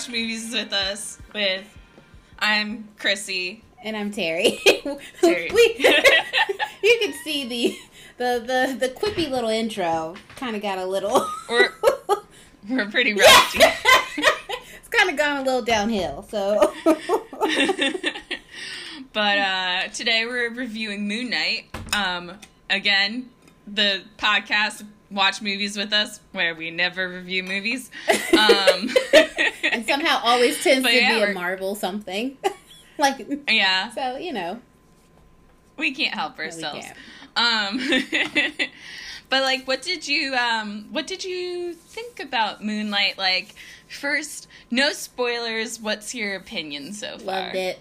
Watch Movies with Us with I'm Chrissy. And I'm Terry. Terry. we, you can see the the the the quippy little intro kind of got a little We're we're pretty rusty. it's kind of gone a little downhill. So but uh today we're reviewing Moon Knight. Um again, the podcast Watch Movies with Us where we never review movies. Um somehow always tends But to yeah, be we're- a Marvel something. like yeah. so, you know. we can't help ourselves can't. um but like what did you um what did you think about Moon Knight like first no spoilers what's your opinion so far Loved it.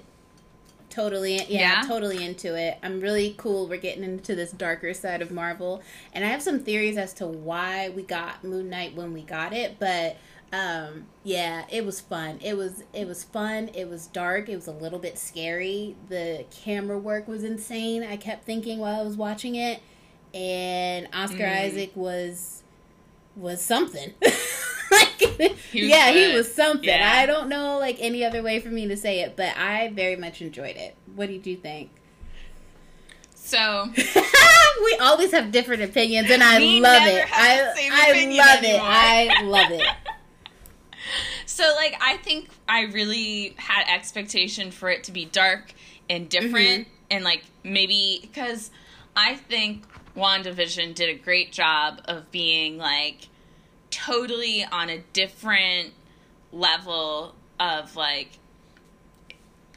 Totally, yeah, Yeah? totally into it. I'm really cool. We're getting into this darker side of Marvel, and I have some theories as to why we got Moon Knight when we got it. But um, yeah, it was fun. It was it was fun. It was dark. It was a little bit scary. The camera work was insane. I kept thinking while I was watching it, and Oscar Mm. Isaac was was something. like, He was yeah, he was something. Yeah. I don't know like any other way for me to say it, but I very much enjoyed it. What did you think? so we always have different opinions, and I love it. I I love it. I love it. So like i think i really had expectation for it to be dark and different Mm-hmm. and like maybe because i think wandavision did a great job of being like totally on a different level of like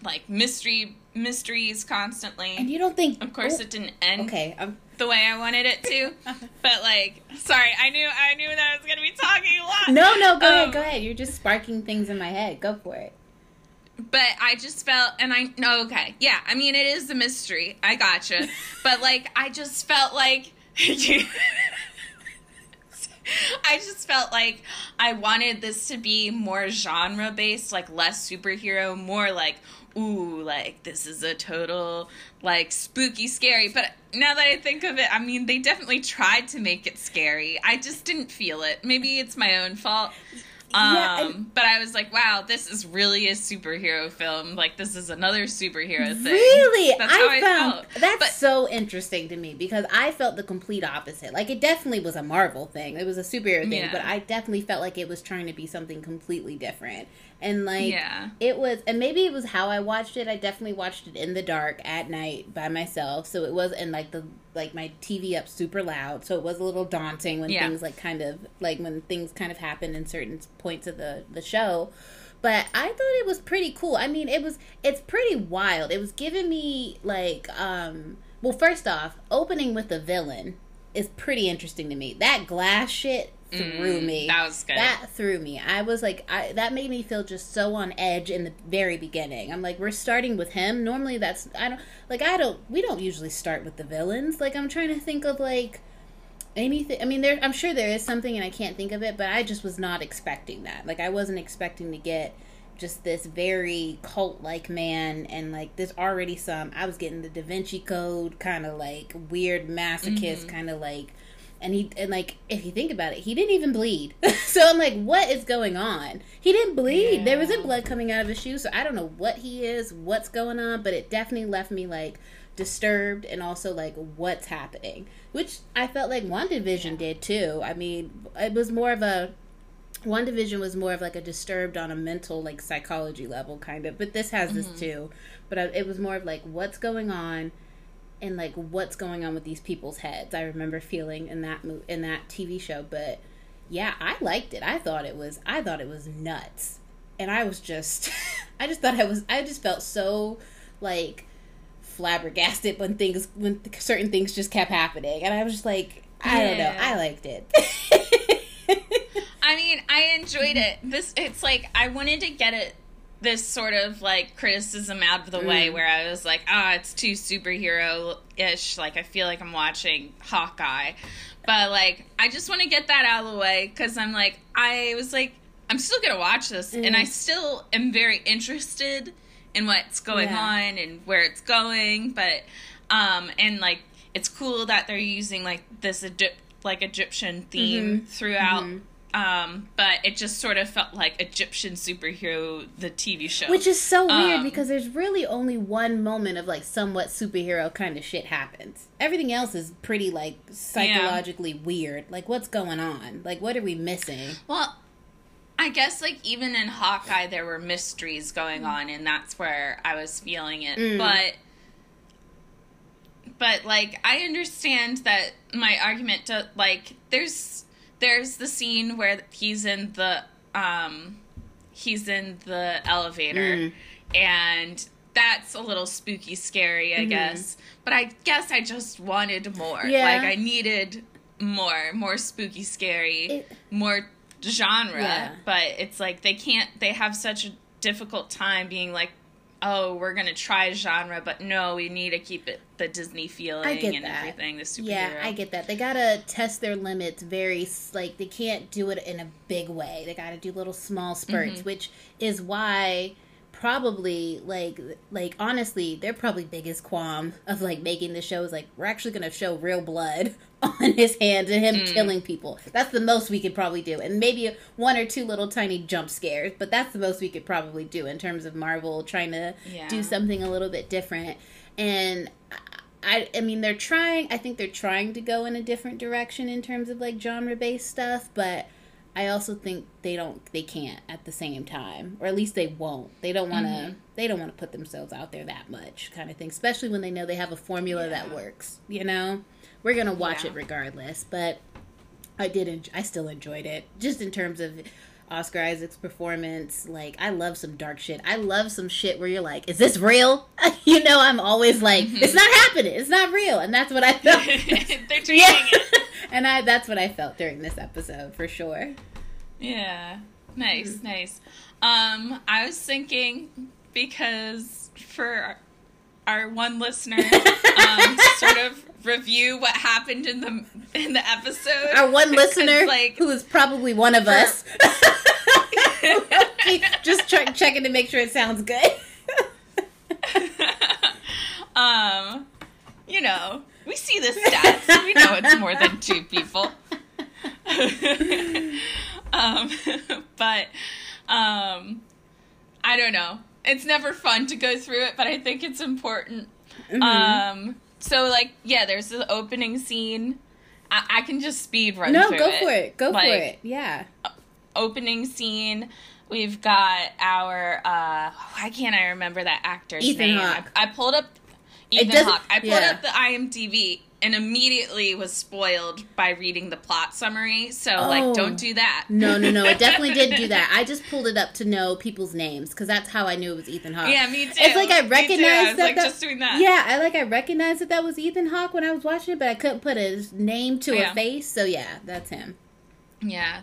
like mystery mysteries constantly And you don't think, of course oh, it didn't end okay, um, the way i wanted it to but like sorry i knew i knew that i was gonna be talking a lot no, no, go Um, ahead, go ahead. You're just sparking things in my head. Go for it. But I just felt, and I no, okay, yeah. I mean, it is a mystery. I gotcha. but like, I just felt like, I just felt like I wanted this to be more genre based, like less superhero, more like, ooh, like this is a total like spooky, scary. But now that I think of it, I mean, they definitely tried to make it scary. I just didn't feel it. Maybe it's my own fault. Um, Yeah, and- but I was like, wow, this is really a superhero film. Like, this is another superhero thing. Really, That's I I found felt. that's But- so interesting to me because I felt the complete opposite. Like it definitely was a Marvel thing. It was a superhero thing, Yeah. but I definitely felt like it was trying to be something completely different. And like Yeah. it was and maybe it was how I watched it. I definitely watched it in the dark at night by myself. So it was and like the like my TV up super loud. So it was a little daunting when Yeah. things like kind of like when things kind of happen in certain points of the the show but I thought it was pretty cool. I mean, it was it's pretty wild. It was giving me like um well, first off, opening with the villain is pretty interesting to me. That glass shit threw Mm, me. that was good. That threw me. I was like I that made me feel just so on edge in the very beginning. I'm like we're starting with him. Normally that's I don't like I don't we don't usually start with the villains. Like I'm trying to think of like anything i mean there i'm sure there is something and i can't think of it but i just was not expecting that like i wasn't expecting to get just this very cult like man and like there's already some i was getting the da vinci code kind of like weird masochist kind of like and he and like if you think about it he didn't even bleed. So i'm like what is going on? He didn't bleed. There wasn't blood coming out of his shoe so i don't know what he is what's going on but it definitely left me like disturbed and also like what's happening? Which i felt like WandaVision did too. I mean it was more of a WandaVision was more of like a disturbed on a mental like psychology level kind of but this has this mm-hmm. too. But I, it was more of like what's going on and like what's going on with these people's heads. I remember feeling in that mo- in that tv show but yeah i liked it. I thought it was i thought it was nuts. And i was just i just thought i was i just felt so like flabbergasted when things when certain things just kept happening. And i was just like i don't know. I liked it. I mean, I enjoyed it. This it's like I wanted to get it this sort of like criticism out of the way Mm. where I was like, ah, it's too superhero ish. Like I feel like I'm watching Hawkeye, but like I just want to get that out of the way because I'm like I was like I'm still gonna watch this and Mm. I still am very interested in what's going Yeah. on and where it's going, but um and like it's cool that they're using like this ad- like Egyptian theme Mhm. throughout. Mhm. Um, but it just sort of felt like Egyptian superhero the TV show. Which is so weird Um, because there's really only one moment of like somewhat superhero kind of shit happens. Everything else is pretty like psychologically weird. Like what's going on? Like what are we missing? Well, I guess like even in Hawkeye there were mysteries going on and that's where I was feeling it. Mm. But but like I understand that my argument to like there's there's the scene where he's in the um he's in the elevator Mm. and that's a little spooky scary, I Mhm. guess. But I guess I just wanted more. Yeah. Like I needed more, more spooky scary It- more genre Yeah. but it's like they can't they have such a difficult time being like oh we're gonna try genre but no we need to keep it the disney feeling I get and that. everything the superhero Yeah, I get that. They gotta test their limits very like they can't do it in a big way. They gotta do little small spurts, Mhm. which is why probably like like honestly their probably biggest qualm of like making the show is like we're actually gonna show real blood on his hands and him Mm. killing people. That's the most we could probably do, and maybe one or two little tiny jump scares, but that's the most we could probably do in terms of Marvel trying to Yeah. do something a little bit different. And I, I mean, they're trying. I think they're trying to go in a different direction in terms of like genre based stuff, but I also think they don't. They can't at the same time, or at least they won't. They don't want to. Mhm. They don't want to put themselves out there that much, kind of thing. Especially when they know they have a formula that works. You know, we're gonna watch Yeah. it regardless. But I did. En- I still enjoyed it, just in terms of. Oscar Isaac's performance, like I love some dark shit. I love some shit where you're like, "Is this real?" you know, I'm always like, Mhm. "It's not happening. It's not real," and that's what I felt. they're tweeting yeah, it and I that's what I felt during this episode for sure. yeah nice Mm-hmm. nice um i was thinking because for our, one listener um sort of review what happened in the in the episode Our one listener, like who is probably one of for- us, just try, checking to make sure it sounds good. um, you know, we see the stats. we know it's more than two people. um, but um, I don't know. It's never fun to go through it, but I think it's important. Mhm. Um, so like, yeah, there's the opening scene. I, I can just speed run. Through. No, go for it. Go Like, for it. Yeah. opening scene. We've got our uh why can't I remember that actor's Ethan name? Hawke. I, I pulled up It Ethan Hawke. I pulled yeah. up the IMDb and immediately was spoiled by reading the plot summary. So Oh. like don't do that. No, no, no. It definitely did do that. I just pulled it up to know people's names because that's how I knew it was Ethan Hawke. Yeah, me too. It's like I recognized I that. like that- just doing that. Yeah, I like I recognized that that was Ethan Hawke when I was watching it, but I couldn't put his name to Yeah. a face. So yeah, that's him. Yeah.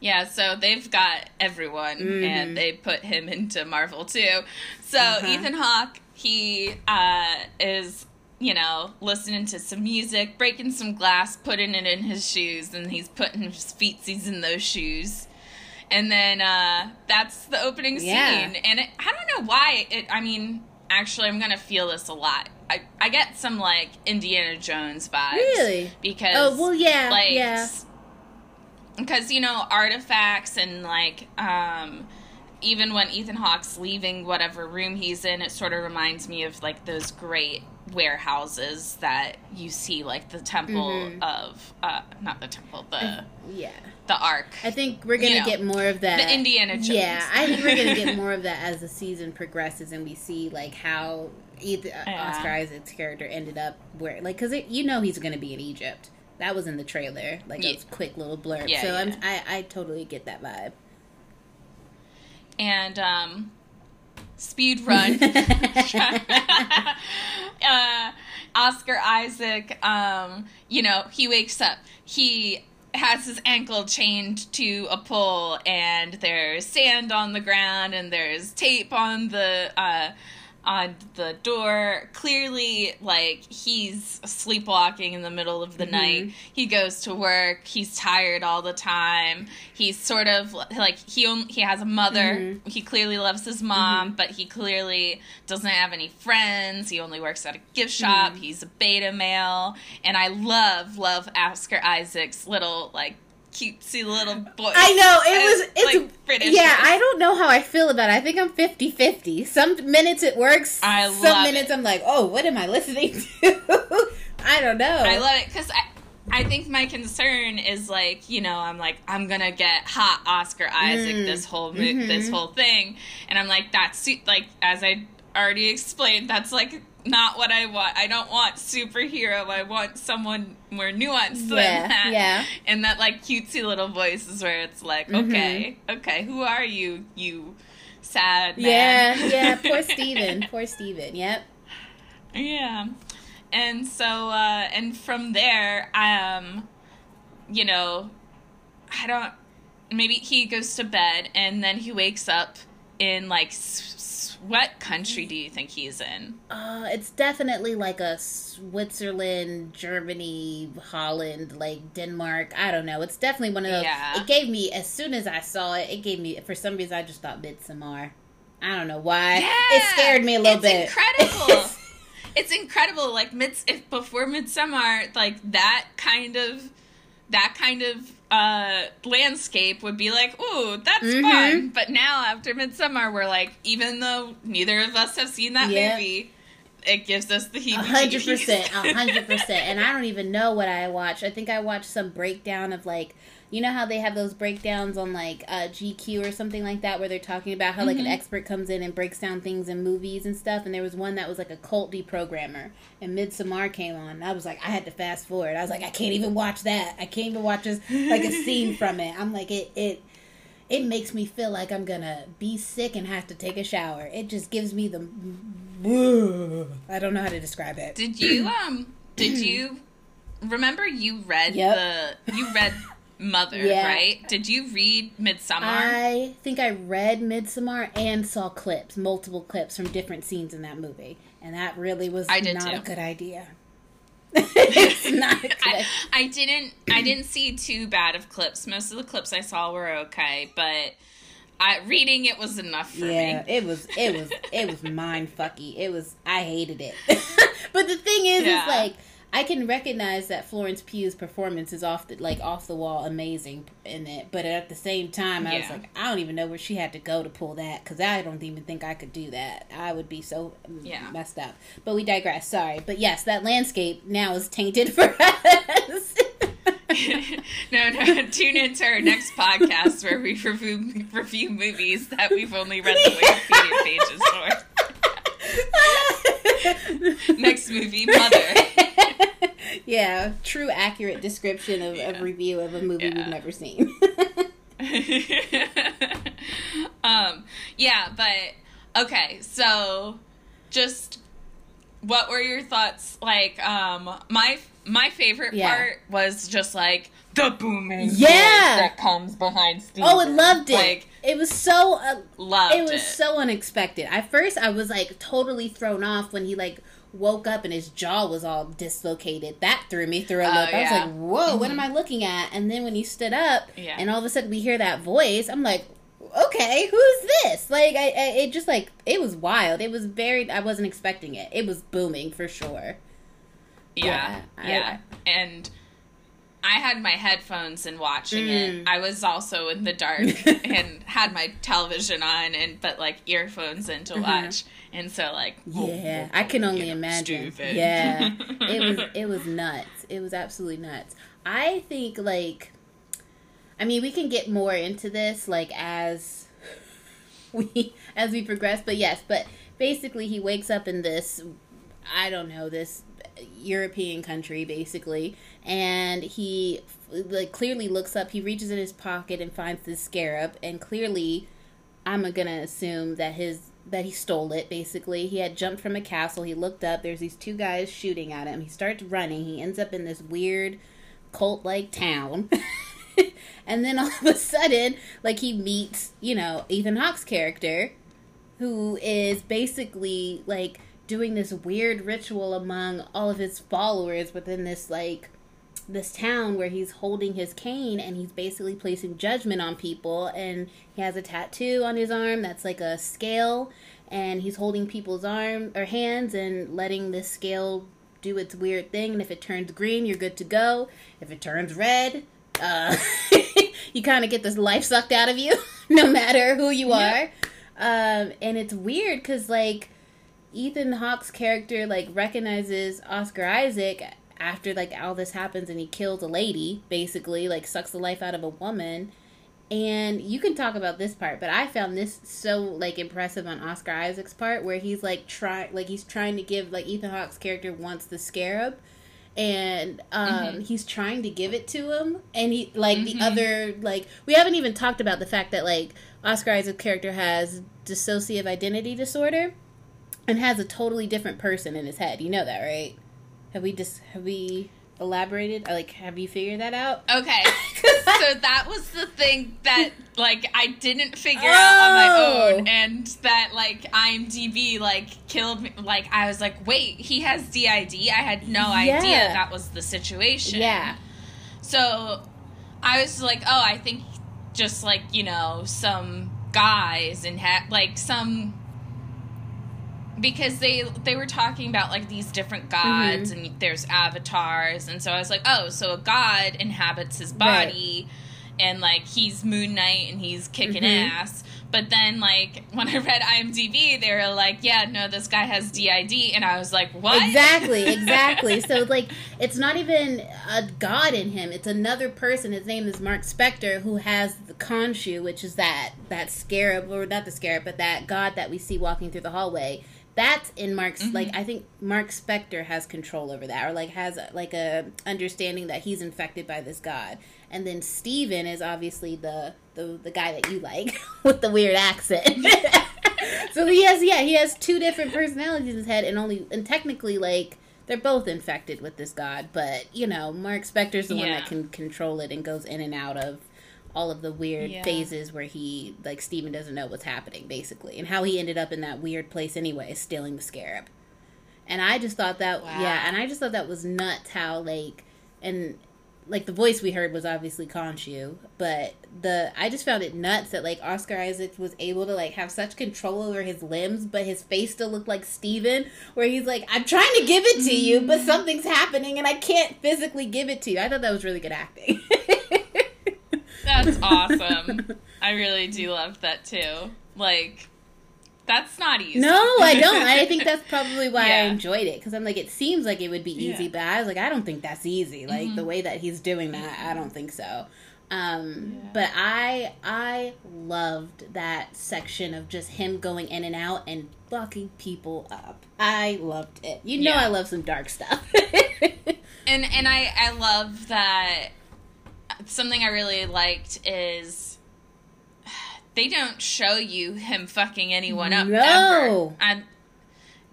Yeah, so they've got everyone Mhm. and they put him into Marvel too. So Uh-huh. Ethan Hawke, he uh, is, you know, listening to some music, breaking some glass, putting it in his shoes, and he's putting his feetsies in those shoes. And then uh, that's the opening Yeah. scene. And it, I don't know why it, I mean, actually, I'm going to feel this a lot. I, I get some, like, Indiana Jones vibes. Really? Because Oh well, yeah, like yeah. because you know artifacts and like um even when Ethan Hawke's leaving whatever room he's in, it sort of reminds me of like those great warehouses that you see, like the temple Mhm. of uh not the temple, the Yeah. the ark. I think we're gonna You know, get more of that. the Indiana Jones. Yeah, I think we're gonna get more of that as the season progresses and we see like how either Yeah. Oscar Isaac's character ended up where, like, because you know he's gonna be in Egypt. That was in the trailer, like Yeah. a quick little blurb. Yeah, so I'm. I I totally get that vibe. And um speed run. Uh oscar isaac um you know he wakes up. He has his ankle chained to a pole and there's sand on the ground and there's tape on the uh on the door. Clearly, like he's sleepwalking in the middle of the Mhm. night. He goes to work. He's tired all the time. He's sort of like he only, he has a mother. Mhm. He clearly loves his mom, but he clearly doesn't have any friends. He only works at a gift shop. Mhm. He's a beta male, and I love love Oscar Isaac's little like cutesy little boy. I know it was. It's like, British. yeah. I don't know how I feel about it. I think I'm 50-50. Some minutes it works. I some minutes it. I'm like, oh, what am I listening to? I don't know. I love it because I, I think my concern is like you know I'm like I'm gonna get hot Oscar Isaac Mm. this whole mo- Mhm. this whole thing, and I'm like that's like as I already explained that's like not what I want. I don't want superhero. I want someone more nuanced Yeah, than that. yeah. And that like cutesy little voice is where it's like Mhm. okay okay who are you you sad yeah, man. yeah. Poor Steven. Poor Steven. Yep. Yeah. And so uh and from there um you know I don't maybe he goes to bed and then he wakes up in like what country do you think he's in? Uh, it's definitely like a Switzerland, Germany, Holland, like Denmark. I don't know. It's definitely one of those. Yeah. It gave me as soon as I saw it. It gave me for some reason I just thought Midsommar. I don't know why. it scared me a little it's bit. incredible. it's incredible like mid if before Midsommar like that kind of that kind of uh landscape would be like ooh that's Mhm. fun but now after Midsommar we're like even though neither of us have seen that Yeah. movie it gives us the A heebie hundred percent, a hundred percent. And I don't even know what I watched. I think I watched some breakdown of like, you know how they have those breakdowns on like uh, GQ or something like that, where they're talking about how like an Mhm. expert comes in and breaks down things in movies and stuff. And there was one that was like a cult deprogrammer, and Midsommar came on. And I was like, I had to fast forward. I was like, I can't even watch that. I can't even watch this like a scene from it. I'm like, it it. It makes me feel like I'm gonna be sick and have to take a shower. It just gives me the. I don't know how to describe it. did you um did you remember you read Yep. the you read mother Yeah. right did you read Midsommar I think I read Midsommar and saw clips, multiple clips from different scenes in that movie, and that really was not too. a good idea. it's not good I. I didn't I didn't see too bad of clips. Most of the clips I saw were okay, but I reading it was enough for Yeah, me. it was it was it was mind fucky. It was I hated it. but the thing is, Yeah. is like I can recognize that Florence Pugh's performance is off the like off the wall amazing in it, but at the same time, I was like, I don't even know where she had to go to pull that because I don't even think I could do that. I would be so mm, Yeah. messed up. But we digress. Sorry, but yes, that landscape now is tainted for us. no, no. Tune into our next podcast where we review review movies that we've only read the Wikipedia pages for. Next movie, Mother. Yeah, true, accurate description of, of review of a movie Yeah. we've never seen. um, yeah, but okay, so just what were your thoughts? Like, um, my my favorite Yeah. part was just like the booming Yeah. that comes behind Steve. oh, I loved it. Like, it was so uh, loved it was so unexpected. At first, I was like totally thrown off when he like woke up and his jaw was all dislocated. That threw me through a Oh, loop. I was like, "Whoa, what Mhm. am I looking at?" And then when he stood up, Yeah. and all of a sudden we hear that voice, I'm like, "Okay, who's this?" Like, I, I it just like it was wild. It was very. I wasn't expecting it. It was booming for sure. Yeah, Yeah, yeah. I- and I had my headphones and watching Mm. it. I was also in the dark and had my television on and but like earphones in to Mhm. watch. And so like Yeah, I can only imagine. stupid. Yeah, it was it was nuts. It was absolutely nuts. I think like, I mean, we can get more into this like as we as we progress. But yes, but basically, he wakes up in this, I don't know, this European country basically, and he like clearly looks up. He reaches in his pocket and finds this scarab, and clearly. I'm gonna assume that his that he stole it. Basically, he had jumped from a castle. He looked up. There's these two guys shooting at him. He starts running. He ends up in this weird cult-like town, and then all of a sudden, like he meets, you know, Ethan Hawke's character, who is basically like doing this weird ritual among all of his followers within this like this town where he's holding his cane and he's basically placing judgment on people and he has a tattoo on his arm that's like a scale and he's holding people's arm or hands and letting this scale do its weird thing and if it turns green you're good to go. If it turns red uh, you kind of get this life sucked out of you no matter who you are. Um, and it's weird because like ethan hawke's character like recognizes oscar isaac after like all this happens and he kills a lady basically like sucks the life out of a woman and you can talk about this part but i found this so like impressive on oscar isaac's part where he's like trying like he's trying to give like ethan hawke's character wants the scarab and um mm-hmm. he's trying to give it to him and he like mm-hmm. the other like we haven't even talked about the fact that like oscar isaac's character has dissociative identity disorder and has a totally different person in his head you know that right have we just have we elaborated? Or like, have you figured that out? Okay, so that was the thing that like I didn't figure oh. out on my oh. own, and that like IMDb like killed me. Like I was like, wait, he has DID. I had no yeah. idea that was the situation. Yeah. So I was like, oh, I think just like you know some guys and ha- like some because they they were talking about like these different gods mm-hmm. and there's avatars and so I was like, "Oh, so a god inhabits his body." Right. And like he's Moon Knight and he's kicking mm-hmm. ass. But then, like, when I read IMDb, they were like, yeah, no, this guy has DID. And I was like, what? Exactly, exactly. so, like, it's not even a god in him. It's another person. His name is Mark Spector, who has the Khonshu, which is that, that scarab, or not the scarab, but that god that we see walking through the hallway that's in Mark's mm-hmm. like I think Mark Spector has control over that or like has like a understanding that he's infected by this god. And then Steven is obviously the the, the guy that you like with the weird accent. so he has yeah, he has two different personalities in his head and only and technically like they're both infected with this god, but you know, Mark Spector's the yeah. one that can control it and goes in and out of all of the weird yeah. phases where he like Steven doesn't know what's happening basically and how he ended up in that weird place anyway stealing the scarab and i just thought that wow. yeah and i just thought that was nuts how like and like the voice we heard was obviously Khonshu, but the I just found it nuts that like Oscar Isaac was able to like have such control over his limbs, but his face still looked like Steven, where he's like, I'm trying to give it to you, but something's happening and I can't physically give it to you. I thought that was really good acting. That's awesome. I really do love that too. Like, that's not easy. No, I don't. I think that's probably why yeah. I enjoyed it because I'm like, it seems like it would be easy, yeah. but I was like, I don't think that's easy. Like mm-hmm. the way that he's doing that, I don't think so. Um, yeah. but I I loved that section of just him going in and out and fucking people up. I loved it. You know, I love some dark stuff. and and I I love that something I really liked is they don't show you him fucking anyone up no. And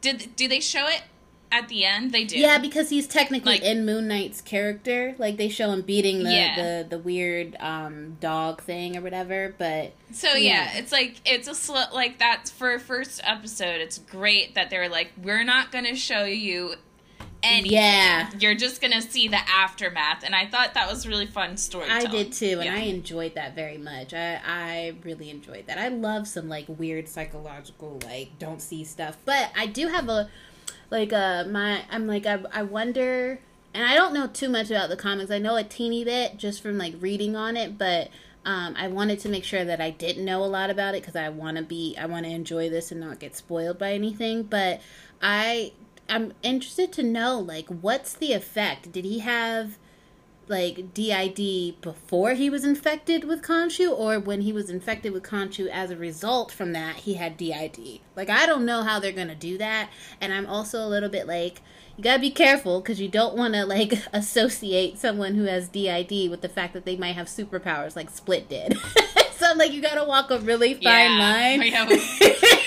did do they show it at the end? They do. Yeah, because he's technically like, in Moon Knight's character. Like they show him beating the yeah. the, the weird um, dog thing or whatever. But so yeah. yeah, it's like it's a sl- like that's for first episode. It's great that they're like we're not going to show you anything. Yeah. You're just gonna see the aftermath, and I thought that was really fun story. I did too, and yeah. I enjoyed that very much. I I really enjoyed that. I love some like weird psychological like don't see stuff, but I do have a like uh my I'm like I I wonder, and I don't know too much about the comics. I know a teeny bit just from like reading on it, but. Um, I wanted to make sure that I didn't know a lot about it because I want to be, I want to enjoy this and not get spoiled by anything. But I I'm interested to know like what's the effect? Did he have like DID before he was infected with Khonshu or when he was infected with Khonshu as a result from that he had DID. Like I don't know how they're going to do that and I'm also a little bit like you got to be careful cuz you don't want to like associate someone who has DID with the fact that they might have superpowers like Split did. so I'm like you got to walk a really fine yeah. line.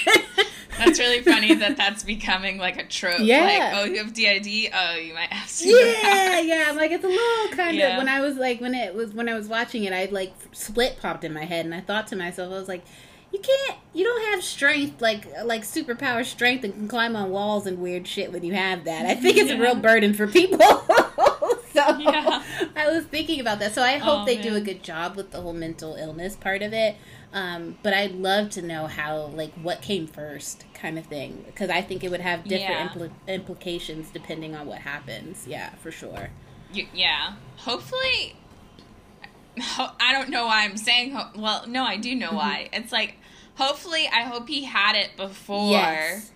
That's really funny that that's becoming like a trope. Yeah. Like, oh, you have DID. Oh, you might have superpowers. Yeah, yeah. I'm like, it's a little kind yeah. of. When I was like, when it was when I was watching it, I like split popped in my head, and I thought to myself, I was like, you can't you don't have strength like like superpower strength and can climb on walls and weird shit when you have that. I think it's a real burden for people. so Yeah. I was thinking about that. So I hope Oh, they do a good job with the whole mental illness part of it. Um, but I'd love to know how like what came first kind of thing because I think it would have different Yeah. impl- implications depending on what happens. Yeah, for sure. You, yeah. Hopefully, ho- I don't know why I'm saying. Ho- well, no, I do Mm-hmm. know why. It's like, hopefully, I hope he had it before, Yes.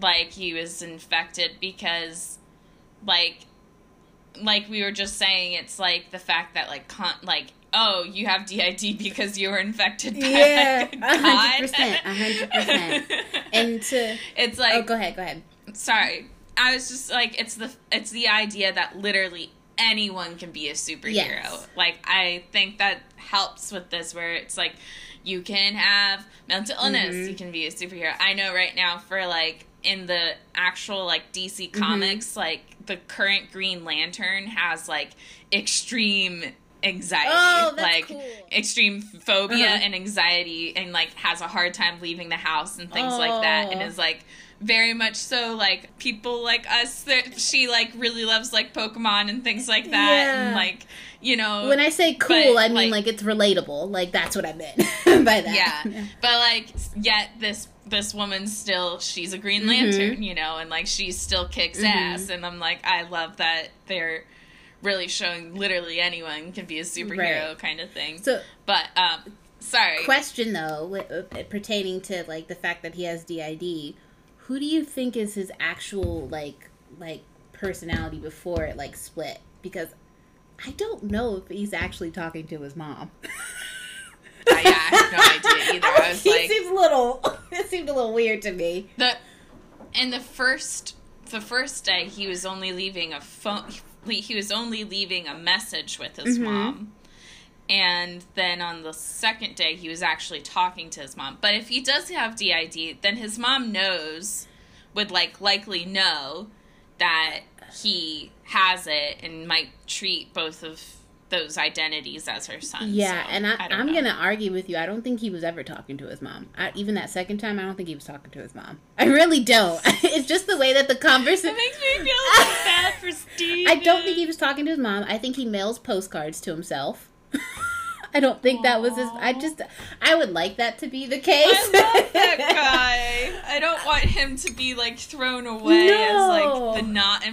like he was infected because, like, like we were just saying, it's like the fact that like con- like oh you have DID because you were infected by Yeah, like, a a god. hundred percent, hundred percent. And to it's like oh, go ahead, go ahead. sorry i was just like it's the it's the idea that literally anyone can be a superhero Yes. like i think that helps with this where it's like you can have mental illness Mhm. you can be a superhero i know right now for like in the actual like dc comics like the current green lantern has like extreme anxiety Oh, like cool. extreme phobia Uh-huh. and anxiety and like has a hard time leaving the house and things like that and Oh. is like very much so like people like us that she like really loves like pokemon and things like that Yeah. and like you know When I say cool, but, I mean like- like, it's relatable. Like that's what I meant by that. yeah but like yet this this woman still she's a green Mhm. lantern you know and like she still kicks Mhm. ass and i'm like i love that they're really showing literally anyone can be a superhero Right. kind of thing So but um sorry question though, wi- uh, pertaining to like the fact that he has DID, who do you think is his actual like like personality before it like split? Because I don't know if he's actually talking to his mom. I, yeah, I have no idea either. I was he like, seems a little. It seemed a little weird to me. the in the first the first day he was only leaving a phone he was only leaving a message with his Mhm. mom and then on the second day he was actually talking to his mom but if he does have did then his mom knows would like likely know that he has it and might treat both of those identities as her son Yeah, So, and I, I'm know. gonna argue with you. I don't think he was ever talking to his mom. I, even that second time, I don't think he was talking to his mom. I really don't. it's just the way that the conversation. it makes me feel so bad for Steve. I don't think he was talking to his mom. I think he mails postcards to himself. I don't think that was his. I just, I would like that to be the case. I love that guy. I don't want him to be like thrown away as like the not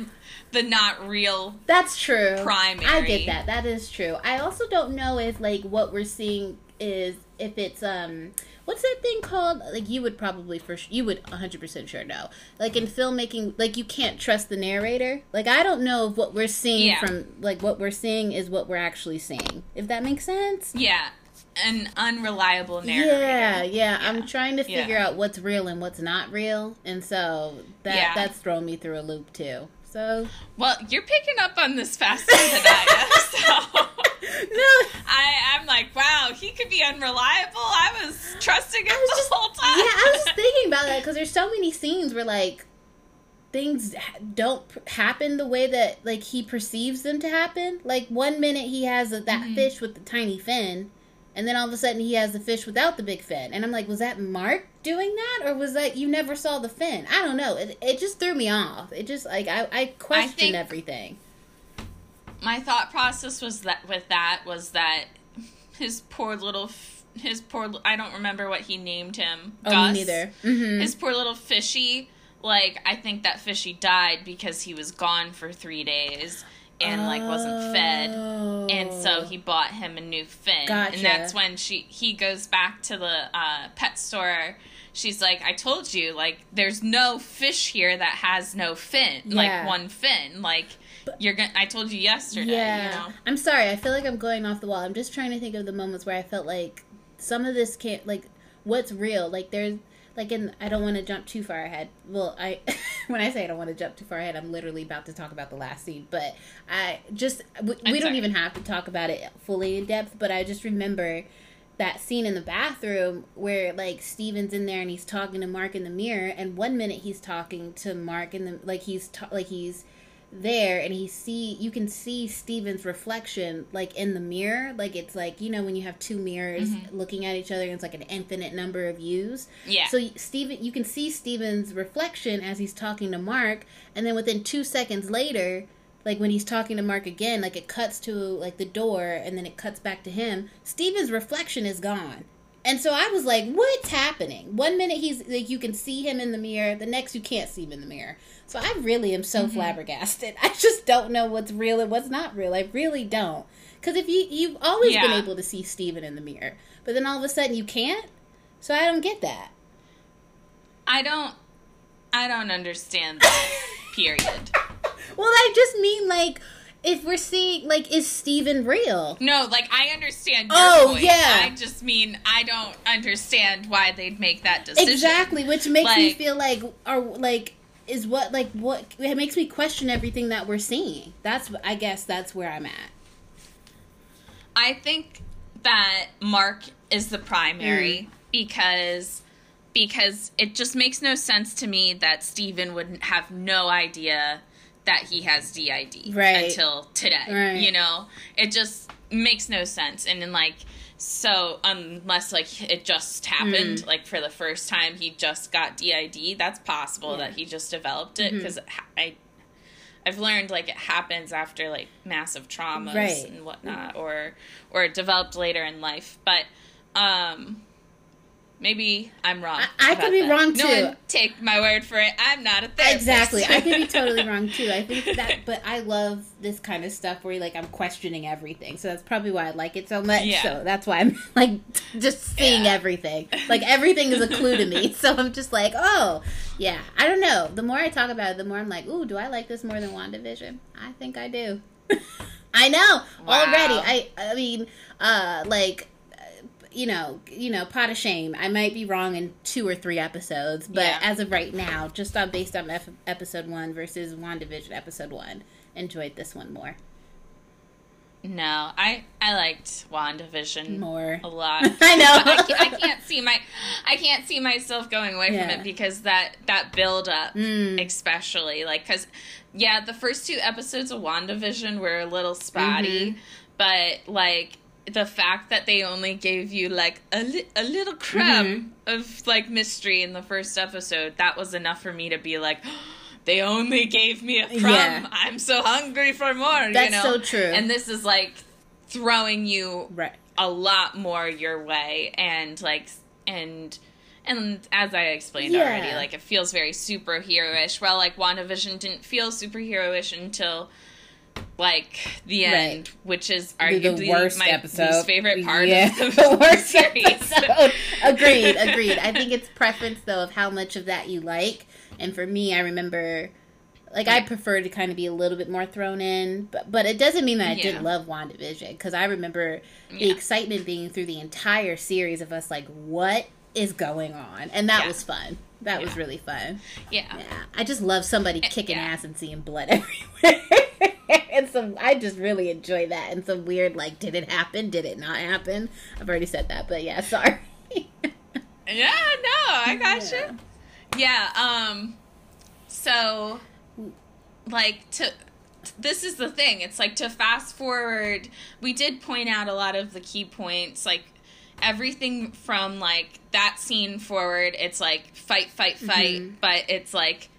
the not real. That's true. Primary. I get that. That is true. I also don't know if like what we're seeing is if it's um what's that thing called? Like you would probably for sh- you would 100% sure know. Like in filmmaking like you can't trust the narrator. Like I don't know if what we're seeing Yeah. from like what we're seeing is what we're actually seeing. If that makes sense? Yeah, an unreliable narrator. Yeah, yeah, I'm trying to Yeah. figure out what's real and what's not real, and so that Yeah. that's thrown me through a loop too. So Well, you're picking up on this faster than I am. So no, I, I'm like, wow, he could be unreliable. I was trusting him was the just- whole time. yeah, I was just thinking about that because there's so many scenes where like things don't happen the way that like he perceives them to happen. Like one minute he has a, that Mhm. fish with the tiny fin, and then all of a sudden he has the fish without the big fin, and I'm like, was that Mark doing that, or was that you never saw the fin? I don't know. It, it just threw me off. It just like I I questioned think- everything. my thought process was that with that was that his poor little his poor I don't remember what he named him. Oh, Gus. neither. Mm-hmm. His poor little fishy. Like I think that fishy died because he was gone for three days and like wasn't fed. And so he bought him a new fin, Oh. Gotcha. and that's when she he goes back to the uh, pet store. She's like, "I told you, like, there's no fish here that has no fin, Yeah. like one fin. Like, you're gonna. I told you yesterday. Yeah. You know? I'm sorry. I feel like I'm going off the wall. I'm just trying to think of the moments where I felt like some of this can't like what's real. Like there's like in I don't want to jump too far ahead. Well, I when I say I don't want to jump too far ahead, I'm literally about to talk about the last scene. But I just we, we don't even have to talk about it fully in depth. But I just remember that scene in the bathroom where like Steven's in there and he's talking to Mark in the mirror, and one minute he's talking to Mark in the like he's ta- like he's there and he see you can see Steven's reflection like in the mirror like it's like you know when you have two mirrors Mm-hmm. looking at each other and it's like an infinite number of views Yeah. so Steven you can see Steven's reflection as he's talking to Mark and then within 2 seconds later like when he's talking to Mark again like it cuts to like the door and then it cuts back to him Steven's reflection is gone and so I was like, what's happening? One minute he's like, you can see him in the mirror. The next, you can't see him in the mirror. So I really am so mm-hmm. flabbergasted. I just don't know what's real and what's not real. I really don't. Because if you, you've always been able to see Steven in the mirror, but then all of a sudden you can't. So I don't get that. I don't I don't understand that. period. Well, I just mean like, if we're seeing, like, is Steven real? No, like I understand Oh, point. yeah. I just mean I don't understand why they'd make that decision. Exactly, which makes me feel like, are like, is what like what it makes me question everything that we're seeing. That's I guess that's where I'm at. I think that Mark is the Mm. primary because because it just makes no sense to me that Steven would have no idea that he has DID Right. until today. Right. You know, it just makes no sense. And then like so unless like it just happened Mm. like for the first time he just got DID, that's possible Yeah. Mm-hmm. that he just developed it because I I've learned like it happens after like massive traumas Right. and whatnot, or or it developed later in life. But um, maybe I'm wrong. I- I could be that. wrong, No too. one take my word for it. I'm not a therapist. Exactly, I could be totally wrong too. I think that, but I love this kind of stuff where like I'm questioning everything. So that's probably why I like it so much. Yeah. So that's why I'm like just seeing Yeah. everything. Like everything is a clue to me. So I'm just like, oh yeah. I don't know. The more I talk about it, the more I'm like, ooh, do I like this more than WandaVision? I think I do. I know Wow. already. I I mean, uh, like you know, you know, pot of shame. I might be wrong in two or three episodes, but Yeah. as of right now, just on based on F- episode one versus WandaVision episode one, enjoyed this one more. No, I I liked WandaVision More. a lot. I know. I, can't, I can't see my I can't see myself going away Yeah. from it because that that build up, Mm. especially like because yeah, the first two episodes of WandaVision were a little spotty, Mm-hmm. but like the fact that they only gave you like a, li- a little crumb Mm-hmm. of like mystery in the first episode, that was enough for me to be like. They only gave me a crumb. Yeah. I'm so hungry for more. you That's know? so true. And this is like throwing you Right. a lot more your way and like and and as I explained Yeah. already, like it feels very superhero-ish. Well, like WandaVision didn't feel superhero-ish until like the Right. end, which is arguably the worst my episode. least favorite part yeah, of the, the worst series. episode. Agreed, agreed. I think it's preference though of how much of that you like. And for me, I remember, like, I prefer to kind of be a little bit more thrown in, but but it doesn't mean that I Yeah. didn't love WandaVision because I remember the Yeah. excitement being through the entire series of us like, what is going on, and that Yeah. was fun. That was really fun. yeah. Yeah, I just love somebody eh, kicking yeah. ass and seeing blood everywhere. and some, I just really enjoy that. And some weird, like, did it happen? Did it not happen? I've already said that, but yeah, sorry. Yeah, no, I got Yeah. you. Yeah, um so like to this is the thing. It's like to fast forward, we did point out a lot of the key points like everything from like that scene forward, it's like fight fight fight, Mhm. but it's like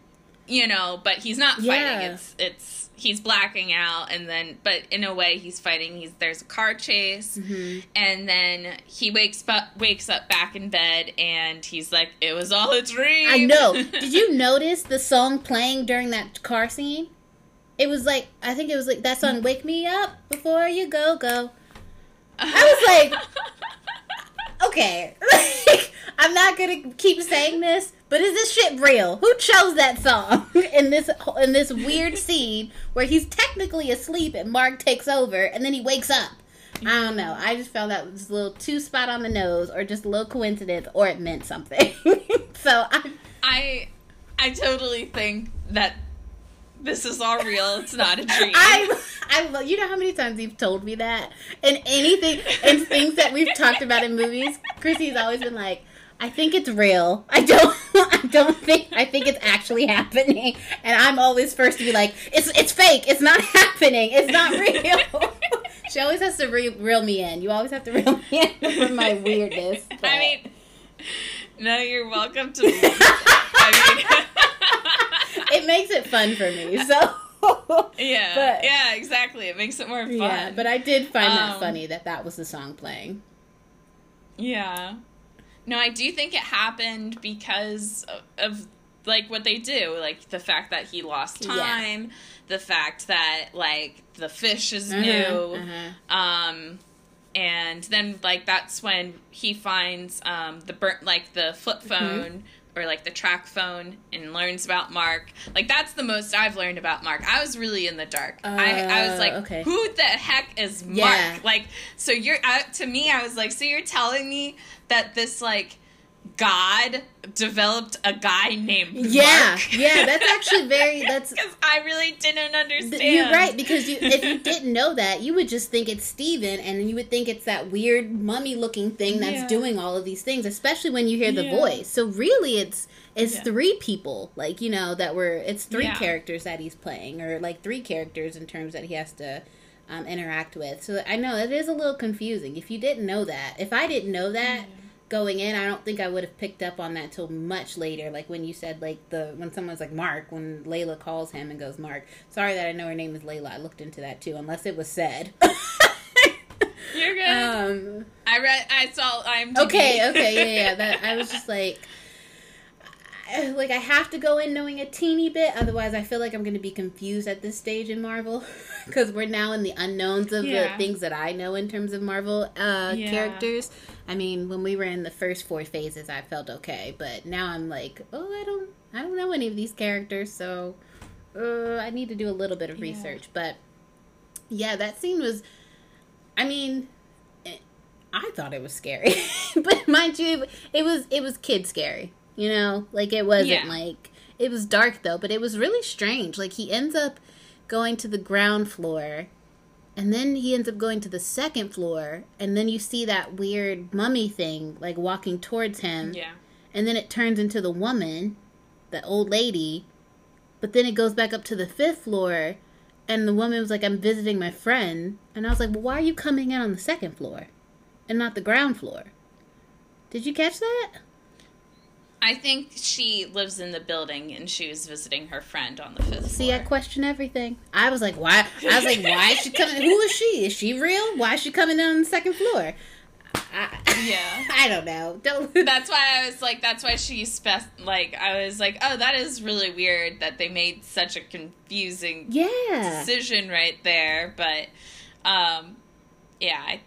you know, but he's not fighting. Yeah. It's it's he's blacking out and then but in a way he's fighting. He's there's a car chase Mm-hmm. and then he wakes up wakes up back in bed and he's like it was all a dream I know. Did you notice the song playing during that car scene? It was like, I think it was like that song, Wake Me Up Before You Go Go. I was like, okay, like, I'm not gonna keep saying this, but is this shit real? Who chose that song in this in this weird scene where he's technically asleep and Mark takes over and then he wakes up? I don't know. I just found that was a little too spot on the nose, or just a little coincidence, or it meant something. so I, I I totally think that this is all real. It's not a dream. I, I, you know how many times you've told me that, and anything, and things that we've talked about in movies. Chrissy's always been like, "I think it's real. I don't I don't think I think it's actually happening, and I'm always first to be like, it's it's fake. It's not happening. It's not real. she always has to re- reel me in. You always have to reel me in for my weirdness. I mean, no, you're welcome to. I it makes it fun for me. So yeah, But- yeah, exactly. It makes it more fun. yeah, but I did find that Um, funny that that was the song playing. Yeah. No, I do think it happened because of, of like what they do, like the fact that he lost Yeah. time, the fact that like the fish is Mhm, new, mhm. um, and then like that's when he finds um the burnt like the flip Mm-hmm. Or like the track phone and learns about Mark. Like that's the most I've learned about Mark. I was really in the dark. I, I was Uh, like, okay. who the heck is Mark? Yeah. Like, so you're uh, to me, I was like, so you're telling me that this like God developed a guy named Yeah, Mark? yeah, that's actually very that's because I really didn't understand. You're right because you, if you didn't know that, you would just think it's Steven and you would think it's that weird mummy-looking thing that's Yeah. doing all of these things, especially when you hear the Yeah. voice. So really, it's it's Yeah. three people, like you know, that were it's three characters that he's playing, or like three characters in terms that he has to um, interact with. So I know it is a little confusing. If you didn't know that, if I didn't know that. Going in, I don't think I would have picked up on that till much later. Like when you said, like the when someone's like Mark, when Layla calls him and goes Mark. Sorry that I know her name is Layla. I looked into that too, unless it was said. You're good. um, I read. I saw. I'm okay, okay, yeah, yeah. That I was just like, I- like I have to go in knowing a teeny bit, otherwise I feel like I'm going to be confused at this stage in Marvel because we're now in the unknowns of Yeah. the things that I know in terms of Marvel uh, Yeah. characters. I mean, when we were in the first four phases, I felt okay, but now I'm like, oh, I don't, I don't know any of these characters, so uh, I need to do a little bit of Yeah. research. But yeah, that scene was. I mean, it- I thought it was scary, but mind you, it was it was kid scary. You know, like it wasn't Yeah. like it was dark though, but it was really strange. Like he ends up going to the ground floor, and then he ends up going to the second floor, and then you see that weird mummy thing like walking towards him, Yeah. and then it turns into the woman, the old lady, but then it goes back up to the fifth floor, and the woman was like, "I'm visiting my friend," and I was like, "Well, why are you coming in on the second floor, and not the ground floor?" Did you catch that? I think she lives in the building and she was visiting her friend on the fifth See, floor. I question everything. I was like, "Why?" I was like, "Why is she coming? Who is she? Is she real? Why is she coming in on the second floor?" I, Yeah. I don't know. Don't. that's why I was like, that's why she spec like I was like, oh, that is really weird that they made such a confusing yeah. decision right there. But um, yeah, I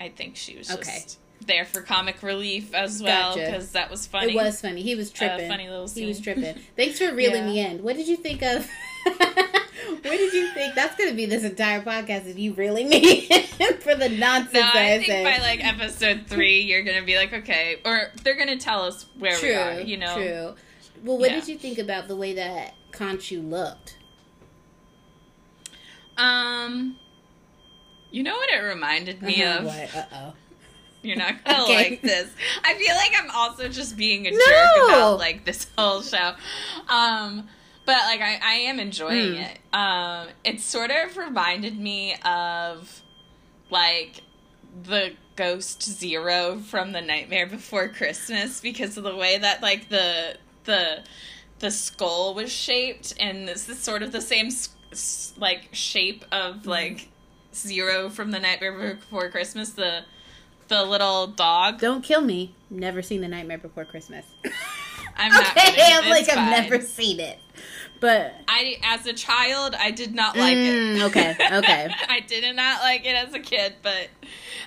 I think she was just Okay. There for comic relief as well Gotcha. because that was funny. It was funny. He was tripping. funny little scene. He was tripping. Thanks for reeling Yeah. me in. What did you think of? what did you think? That's going to be this entire podcast. Is you reeling me in for the nonsense No, I I think said. by like episode three, you're gonna be like, okay, or they're gonna tell us where true. we are. You know, True. Well, what Yeah. did you think about the way that Khonshu looked? um, you know what it reminded me Uh-huh, of. What? Uh oh. You're not gonna Okay. like this. I feel like I'm also just being a No! jerk about like this whole show. Um but like I, I am enjoying Mm. it. Um it sort of reminded me of like the ghost zero from the nightmare before christmas because of the way that like the the the skull was shaped and this is sort of the same like shape of like zero from the nightmare before christmas the the little dog Don't kill me. Never seen The Nightmare Before Christmas. i'm not okay, gonna- I'm like it's I've never seen it, but i as a child i did not like Mm, it okay, okay. i did not like it as a kid but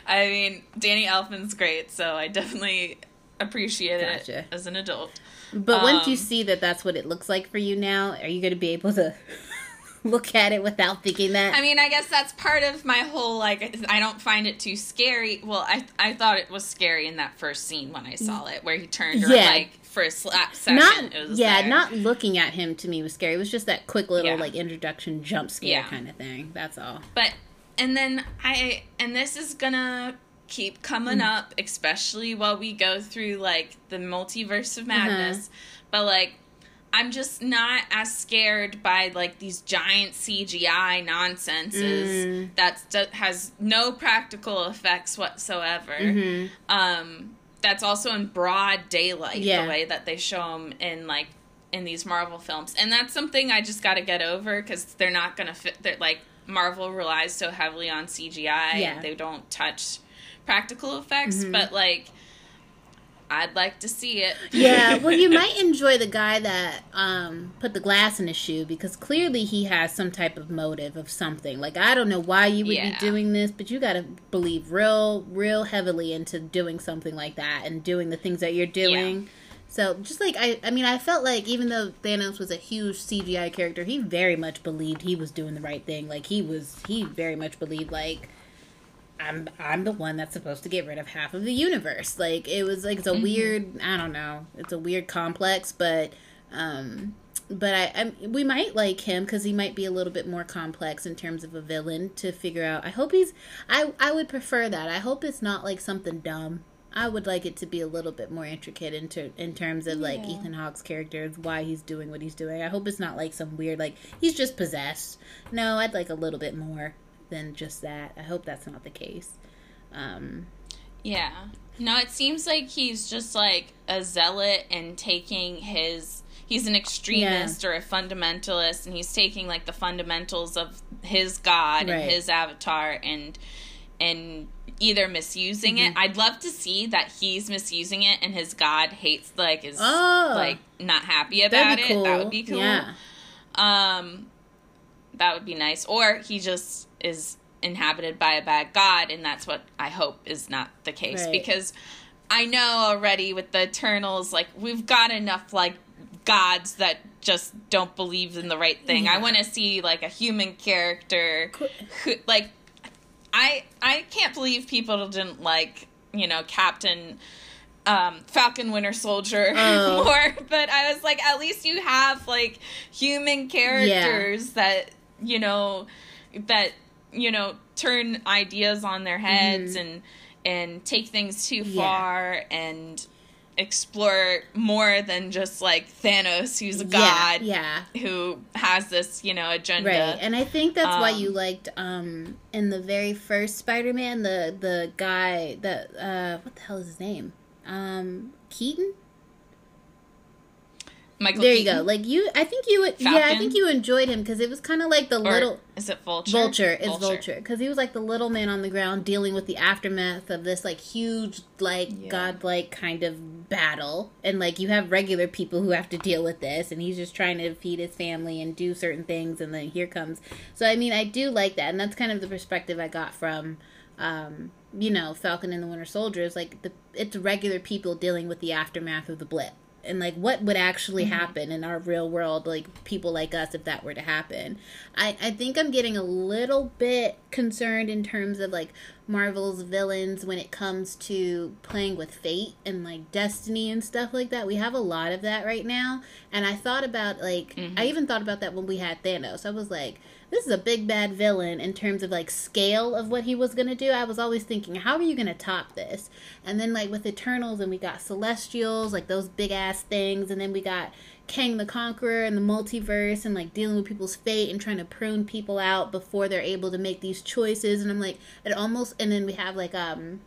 i mean danny elfman's great so i definitely appreciate Gotcha. it as an adult But once you Um, see that that's what it looks like for you now, are you going to be able to look at it without thinking that? I mean, I guess that's part of my whole like. I don't find it too scary. Well, I I thought it was scary in that first scene when I saw it, where he turned Yeah. like for a slap second. not it was yeah, there. not looking at him to me was scary. It was just that quick little Yeah. like introduction jump scare Yeah. kind of thing. That's all. But and then I and this is gonna keep coming Mm. up, especially while we go through like the multiverse of madness. but like I'm just not as scared by like these giant CGI nonsenses Mm. that has no practical effects whatsoever. Mhm. Um, that's also in broad daylight Yeah. the way that they show them in like in these Marvel films, and that's something I just got to get over because they're not gonna fit. They're like Marvel relies so heavily on CGI, Yeah. they don't touch practical effects, Mhm. but like. I'd like to see it. yeah, well, you might enjoy the guy that um, put the glass in his shoe because clearly he has some type of motive of something. Like, I don't know why you would Yeah. be doing this, but you got to believe real, real heavily into doing something like that and doing the things that you're doing. So, just like I, I mean, I felt like even though Thanos was a huge CGI character, he very much believed he was doing the right thing. Like he was, he very much believed like I'm I'm the one that's supposed to get rid of half of the universe. Like it was like it's a Mhm. weird I don't know. It's a weird complex, but um but I, I we might like him because he might be a little bit more complex in terms of a villain to figure out. I hope he's I I would prefer that. I hope it's not like something dumb. I would like it to be a little bit more intricate in, ter- in terms of like Yeah. Ethan Hawke's character, why he's doing what he's doing. I hope it's not like some weird like he's just possessed. No, I'd like a little bit more than just that. I hope that's not the case. Um, Yeah. No, it seems like he's just like a zealot and taking his. He's an extremist or a fundamentalist, and he's taking like the fundamentals of his god Right. and his avatar and and either misusing it. Mm-hmm. I'd love to see that he's misusing it and his god hates like is Oh. like not happy about it. cool. That would be cool. Yeah. Um, that would be nice. Or he just is inhabited by a bad god, and that's what I hope is not the case. Right. Because I know already with the Eternals, like we've got enough like gods that just don't believe in the right thing. I want to see like a human character who like I I can't believe people didn't like you know Captain um, Falcon Winter Soldier Oh. more, but I was like, at least you have like human characters that you know that you know turn ideas on their heads and and take things too Mm-hmm. Yeah. far and explore more than just like Thanos, who's a Yeah, god Yeah. who has this you know agenda. Right. And I think that's why Um, you liked um in the very first Spider-Man the the guy that uh what the hell is his name? Um Keaton? Michael there you go. Like you I think you would yeah, I think you enjoyed him cuz it was kind of like the Or little is it Vulture? Vulture is Vulture. Because he was like the little man on the ground dealing with the aftermath of this like huge like Yeah. godlike kind of battle. And like you have regular people who have to deal with this and he's just trying to feed his family and do certain things and then here comes. So I mean I do like that and that's kind of the perspective I got from um you know Falcon and the Winter Soldier is like the it's regular people dealing with the aftermath of the blip and like what would actually mm-hmm. happen in our real world like people like us if that were to happen? I, I think i'm getting a little bit concerned in terms of like marvel's villains when it comes to playing with fate and like destiny and stuff like that. We have a lot of that right now. And i thought about like i mm-hmm. even thought about that when we had thanos. I was like this is a big bad villain in terms of like scale of what he was gonna do. I was always thinking, how are you gonna top this? And then like with Eternals, and we got Celestials, like those big ass things, and then we got Kang the Conqueror and the multiverse, and like dealing with people's fate and trying to prune people out before they're able to make these choices. And I'm like, it almost, and then we have like um.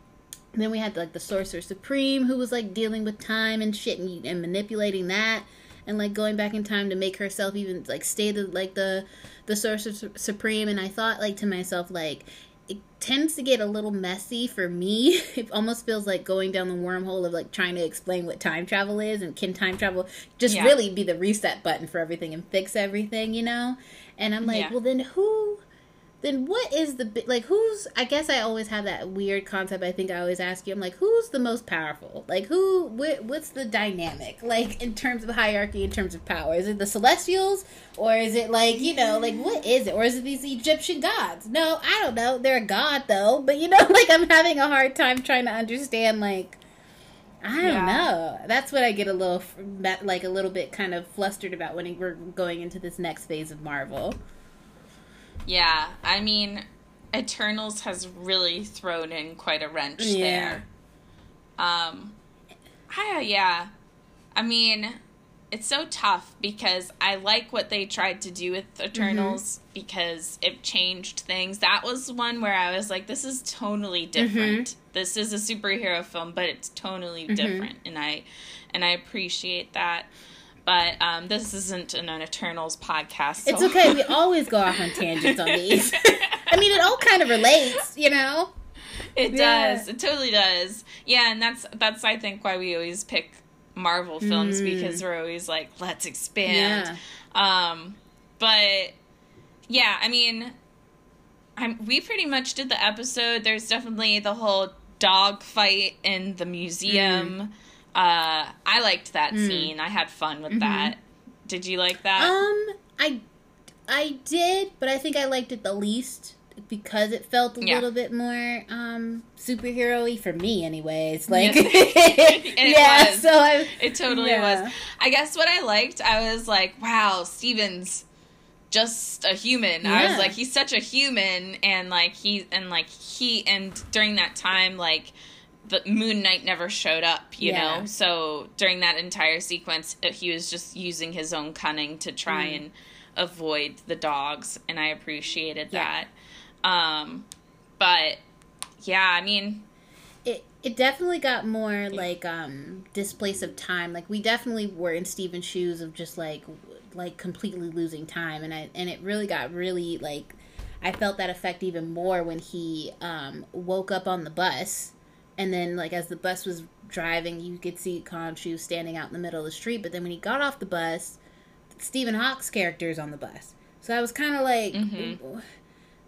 Then we had like the Sorcerer Supreme who was like dealing with time and shit and, and manipulating that and like going back in time to make herself even like stay the like the the sorcerer Su- supreme and i thought like to myself like it tends to get a little messy for me it almost feels like going down the wormhole of like trying to explain what time travel is and can time travel just Yeah. really be the reset button for everything and fix everything you know and i'm like Yeah. well then who then what is the like who's i guess i always have that weird concept i think i always ask you i'm like who's the most powerful like who wh- what's the dynamic like in terms of hierarchy in terms of power is it the celestials or is it like you know like what is it or is it these egyptian gods no i don't know they're a god though but you know like i'm having a hard time trying to understand like I don't Yeah. know. That's what I get a little, like a little bit kind of flustered about when we're going into this next phase of Marvel. Yeah, I mean, Eternals has really thrown in quite a wrench Yeah. there. Um, I, yeah, I mean, it's so tough because I like what they tried to do with Eternals Mm-hmm. because it changed things. That was one where I was like, this is totally different. Mm-hmm. This is a superhero film, but it's totally different, and I and I appreciate that. But um, this isn't an, an Eternals podcast. It's okay. We always go off on tangents on these. I mean, it all kind of relates, you know. It Yeah. does. It totally does. Yeah, and that's that's I think why we always pick Marvel films Mm. because we're always like, let's expand. Um, but yeah, I mean, I'm we pretty much did the episode. There's definitely the whole dog fight in the museum. Uh, I liked that Mm. scene. I had fun with Mhm. that. Did you like that? Um, I, I did, but I think I liked it the least because it felt a Yeah. little bit more um superhero-y for me, anyways. Like, yeah. was. So I, It totally Yeah. was. I guess what I liked, I was like, wow, Steven's just a human. I was like, he's such a human, and like he and like he and during that time, like the Moon Knight never showed up, you Yeah. know. So during that entire sequence, he was just using his own cunning to try Mm. and avoid the dogs, and I appreciated Yeah. that. Um, but yeah, I mean, it it definitely got more like um displace of time like we definitely were in steven's shoes of just like like completely losing time and i and it really got really like i felt that effect even more when he um woke up on the bus and then like as the bus was driving you could see Khonshu standing out in the middle of the street but then when he got off the bus ethan hawke's character is on the bus so i was kind of like Mhm.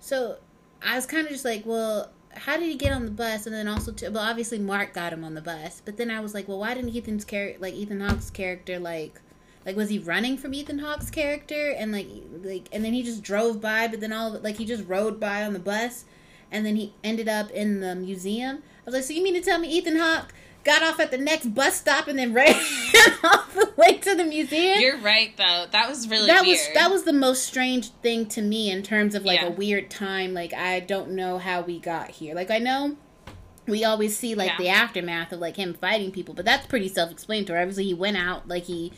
so I was kind of just like, well, how did he get on the bus? And then also, to, well, obviously Mark got him on the bus. But then I was like, well, why didn't Ethan's character, like Ethan Hawke's character, like, like was he running from Ethan Hawke's character? And like, like, and then he just drove by. But then all, of like, he just rode by on the bus, and then he ended up in the museum. I was like, so you mean to tell me Ethan Hawke got off at the next bus stop and then ran off the way to the museum? you're right though. That was really that weird. was that was the most strange thing to me in terms of like Yeah. a weird time like i don't know how we got here like i know we always see like Yeah. the aftermath of like him fighting people but that's pretty self-explanatory obviously he went out like he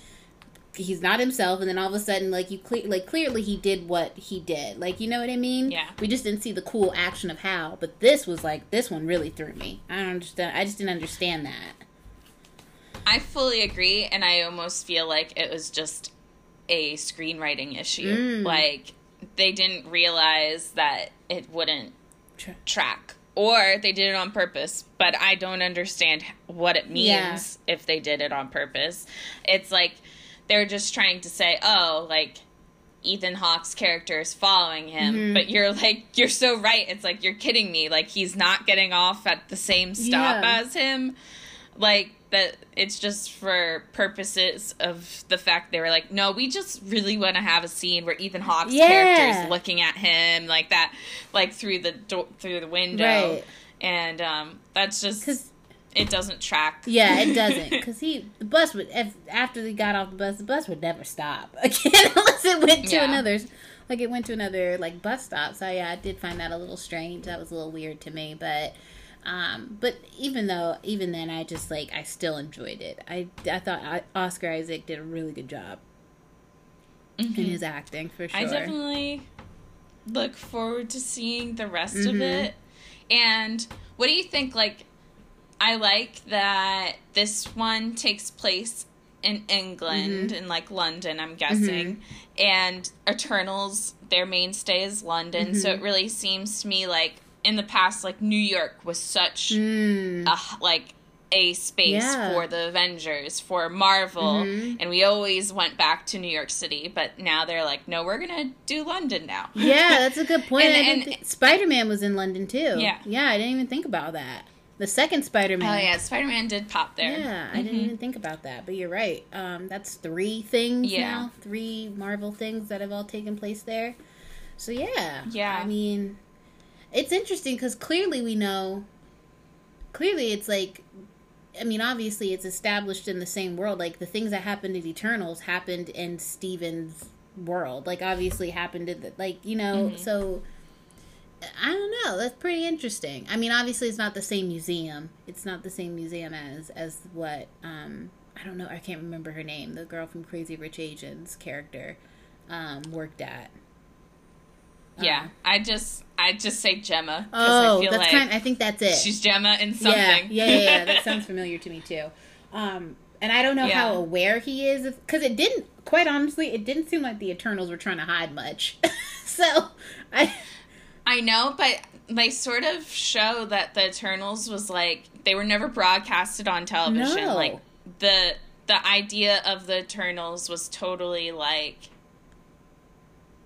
he's not himself and then all of a sudden like you cle- like clearly he did what he did like you know what i mean Yeah. we just didn't see the cool action of how but this was like this one really threw me i don't understand i just didn't understand that I fully agree, and I almost feel like it was just a screenwriting issue. Mm. Like they didn't realize that it wouldn't Tra- track, or they did it on purpose. But I don't understand what it means Yeah. if they did it on purpose. It's like they're just trying to say, "Oh, like." Ethan Hawke's character is following him, Mhm. but you're like, you're so right. It's like, you're kidding me. Like, he's not getting off at the same stop Yeah. as him like that it's just for purposes of the fact they were like no we just really want to have a scene where ethan hawke's Yeah. character is looking at him like that like through the door through the window Right. and um that's just it doesn't track Yeah, it doesn't because he the bus would if, after they got off the bus, the bus would never stop again unless it went to Yeah. another like it went to another like bus stop. So yeah, I did find that a little strange. That was a little weird to me, but um, but even though even then, I just like I still enjoyed it. I I thought I, Oscar Isaac did a really good job in Mhm. his acting for sure. I definitely look forward to seeing the rest of Mhm. it. And what do you think? Like, I like that this one takes place in England, Mm-hmm. in like London, I'm guessing. And Eternals, their mainstay is London. So Mm-hmm. it really seems to me like in the past, like New York was such Mm. a like a space Yeah. for the Avengers, for Marvel, Mhm. and we always went back to New York City. But now they're like, no, we're gonna do London now. Yeah, that's a good point. And- and- think- Spider-Man was in London too. Yeah. yeah, I didn't even think about that. The second Spider-Man. Oh yeah, Spider Man did pop there. Yeah, I didn't Mhm. even think about that, but you're right. Um, that's three things Yeah. now, three Marvel things that have all taken place there. So yeah, Yeah. I mean, it's interesting because clearly we know. Clearly, it's like, I mean, obviously, it's established in the same world. Like the things that happened in Eternals happened in Steven's world. Like obviously happened in the like you know Mhm. so. I don't know. That's pretty interesting. I mean, obviously, it's not the same museum. It's not the same museum as as what um, I don't know, I can't remember her name. The girl from Crazy Rich Asians character um, worked at. Yeah, um, I just I just say Gemma. Oh, I feel that's like kind. I think that's it. She's Gemma in something. Yeah, yeah, yeah. yeah. that sounds familiar to me too. Um, and I don't know yeah. how aware he is because it didn't. Quite honestly, it didn't seem like the Eternals were trying to hide much. so, I. I know, but they sort of show that the Eternals was like they were never broadcasted on television. No. Like the the idea of the Eternals was totally like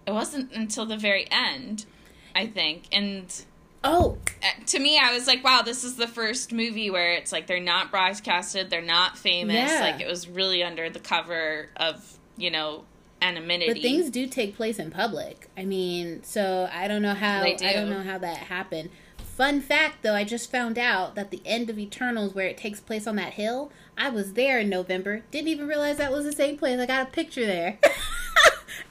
it wasn't until the very end, I think. And oh, uh, to me I was like, wow, this is the first movie where it's like they're not broadcasted, they're not famous. Yeah. Like it was really under the cover of, you know, anonymity. But things do take place in public. I mean, so I don't know how I don't know how that happened. Fun fact though, I just found out that the end of Eternals where it takes place on that hill, I was there in November. Didn't even realize that was the same place. I got a picture there.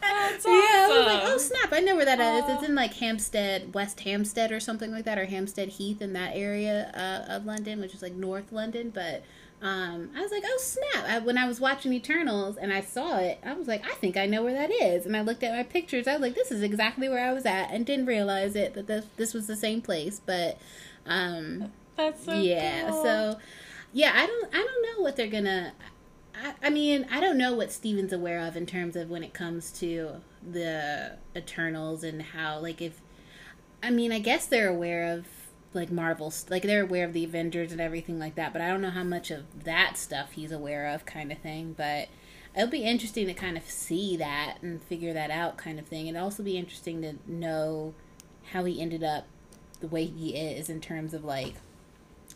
That's awesome. Yeah, I was like, oh snap! I know where that is. It's in like Hampstead, West Hampstead, or something like that, or Hampstead Heath in that area uh, of London, which is like North London. But um, I was like, oh snap! I, when I was watching Eternals and I saw it, I was like, I think I know where that is. And I looked at my pictures. I was like, this is exactly where I was at, and didn't realize it that this this was the same place. But um, that's so yeah. Cool. So yeah, I don't I don't know what they're gonna. I, I mean, I don't know what Steven's aware of in terms of when it comes to the Eternals and how like if I mean, I guess they're aware of like Marvel's like they're aware of the Avengers and everything like that, but I don't know how much of that stuff he's aware of kind of thing, but it'll be interesting to kind of see that and figure that out kind of thing. It'd also be interesting to know how he ended up the way he is in terms of like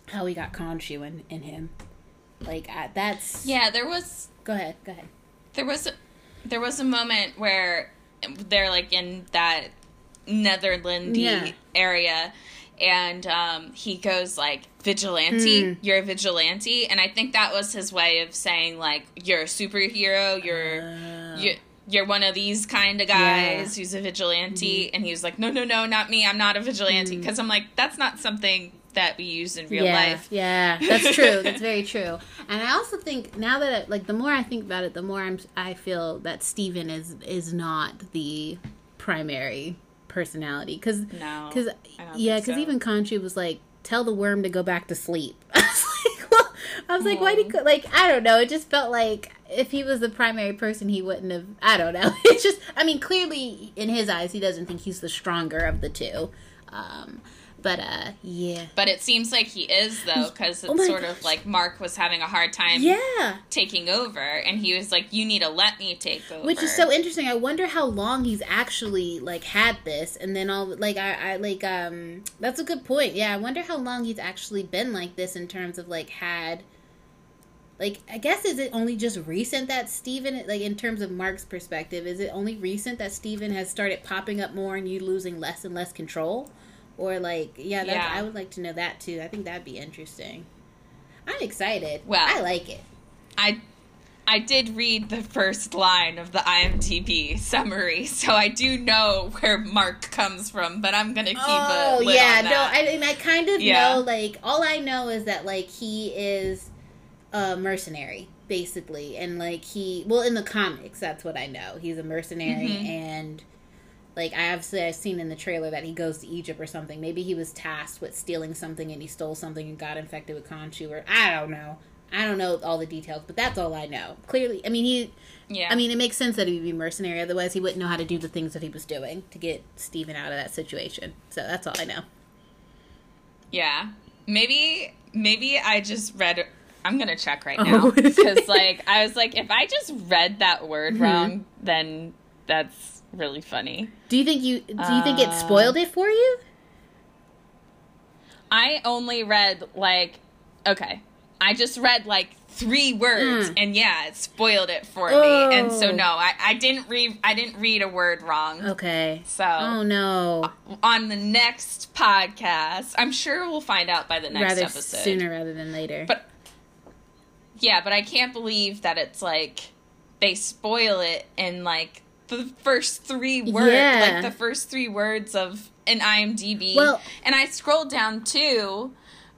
how he got Khonshu in, in him. Like I, that's Yeah, there was Go ahead. Go ahead. There was a, there was a moment where they're like in that Netherlandy yeah. area and um, he goes like vigilante mm. you're a vigilante and i think that was his way of saying like you're a superhero you're uh. you're, you're one of these kind of guys yeah. who's a vigilante mm-hmm. and he was like no no no not me i'm not a vigilante because mm. i'm like that's not something that we use in real yeah, life yeah that's true that's very true and i also think now that like the more i think about it the more i'm i feel that steven is is not the primary personality because no, because yeah because so. even Khonshu was like tell the worm to go back to sleep. I was like, well, I was like, why do you like? I don't know. It just felt like if he was the primary person, he wouldn't have. I don't know. It's just, I mean, clearly in his eyes, he doesn't think he's the stronger of the two. Um, but uh, yeah. But it seems like he is though, because it's oh sort gosh. of like Mark was having a hard time, yeah, taking over, and he was like, "You need to let me take over." Which is so interesting. I wonder how long he's actually like had this, and then all like I, I like um that's a good point. Yeah, I wonder how long he's actually been like this in terms of like had. Like I guess is it only just recent that Steven like in terms of Mark's perspective is it only recent that Steven has started popping up more and you losing less and less control? Or like, yeah, yeah. I would like to know that too. I think that'd be interesting. I'm excited. Well, I like it. I I did read the first line of the IMDb summary, so I do know where Mark comes from. But I'm gonna keep oh, a yeah, no, I mean I kind of yeah. know. Like all I know is that like he is a mercenary basically, and like he well in the comics that's what I know. He's a mercenary mm-hmm. and like I obviously I've seen in the trailer that he goes to Egypt or something. Maybe he was tasked with stealing something and he stole something and got infected with Khonshu or I don't know. I don't know all the details, but that's all I know. Clearly, I mean he. Yeah. I mean, it makes sense that he'd be mercenary. Otherwise, he wouldn't know how to do the things that he was doing to get Steven out of that situation. So that's all I know. Yeah, maybe maybe I just read. I'm gonna check right now because, oh. like, I was like, if I just read that word mm-hmm. wrong, then that's really funny. Do you think you do you think it spoiled it for you? I only read like okay. I just read like three words mm. and yeah, it spoiled it for oh. me. And so oh. no, I, I didn't read I didn't read a word wrong. Okay. So Oh no. On the next podcast, I'm sure we'll find out by the next rather episode. Sooner rather than later. But yeah, but I can't believe that it's like they spoil it in like the first three words, yeah. like the first three words of an IMDb. Well, and I scrolled down too,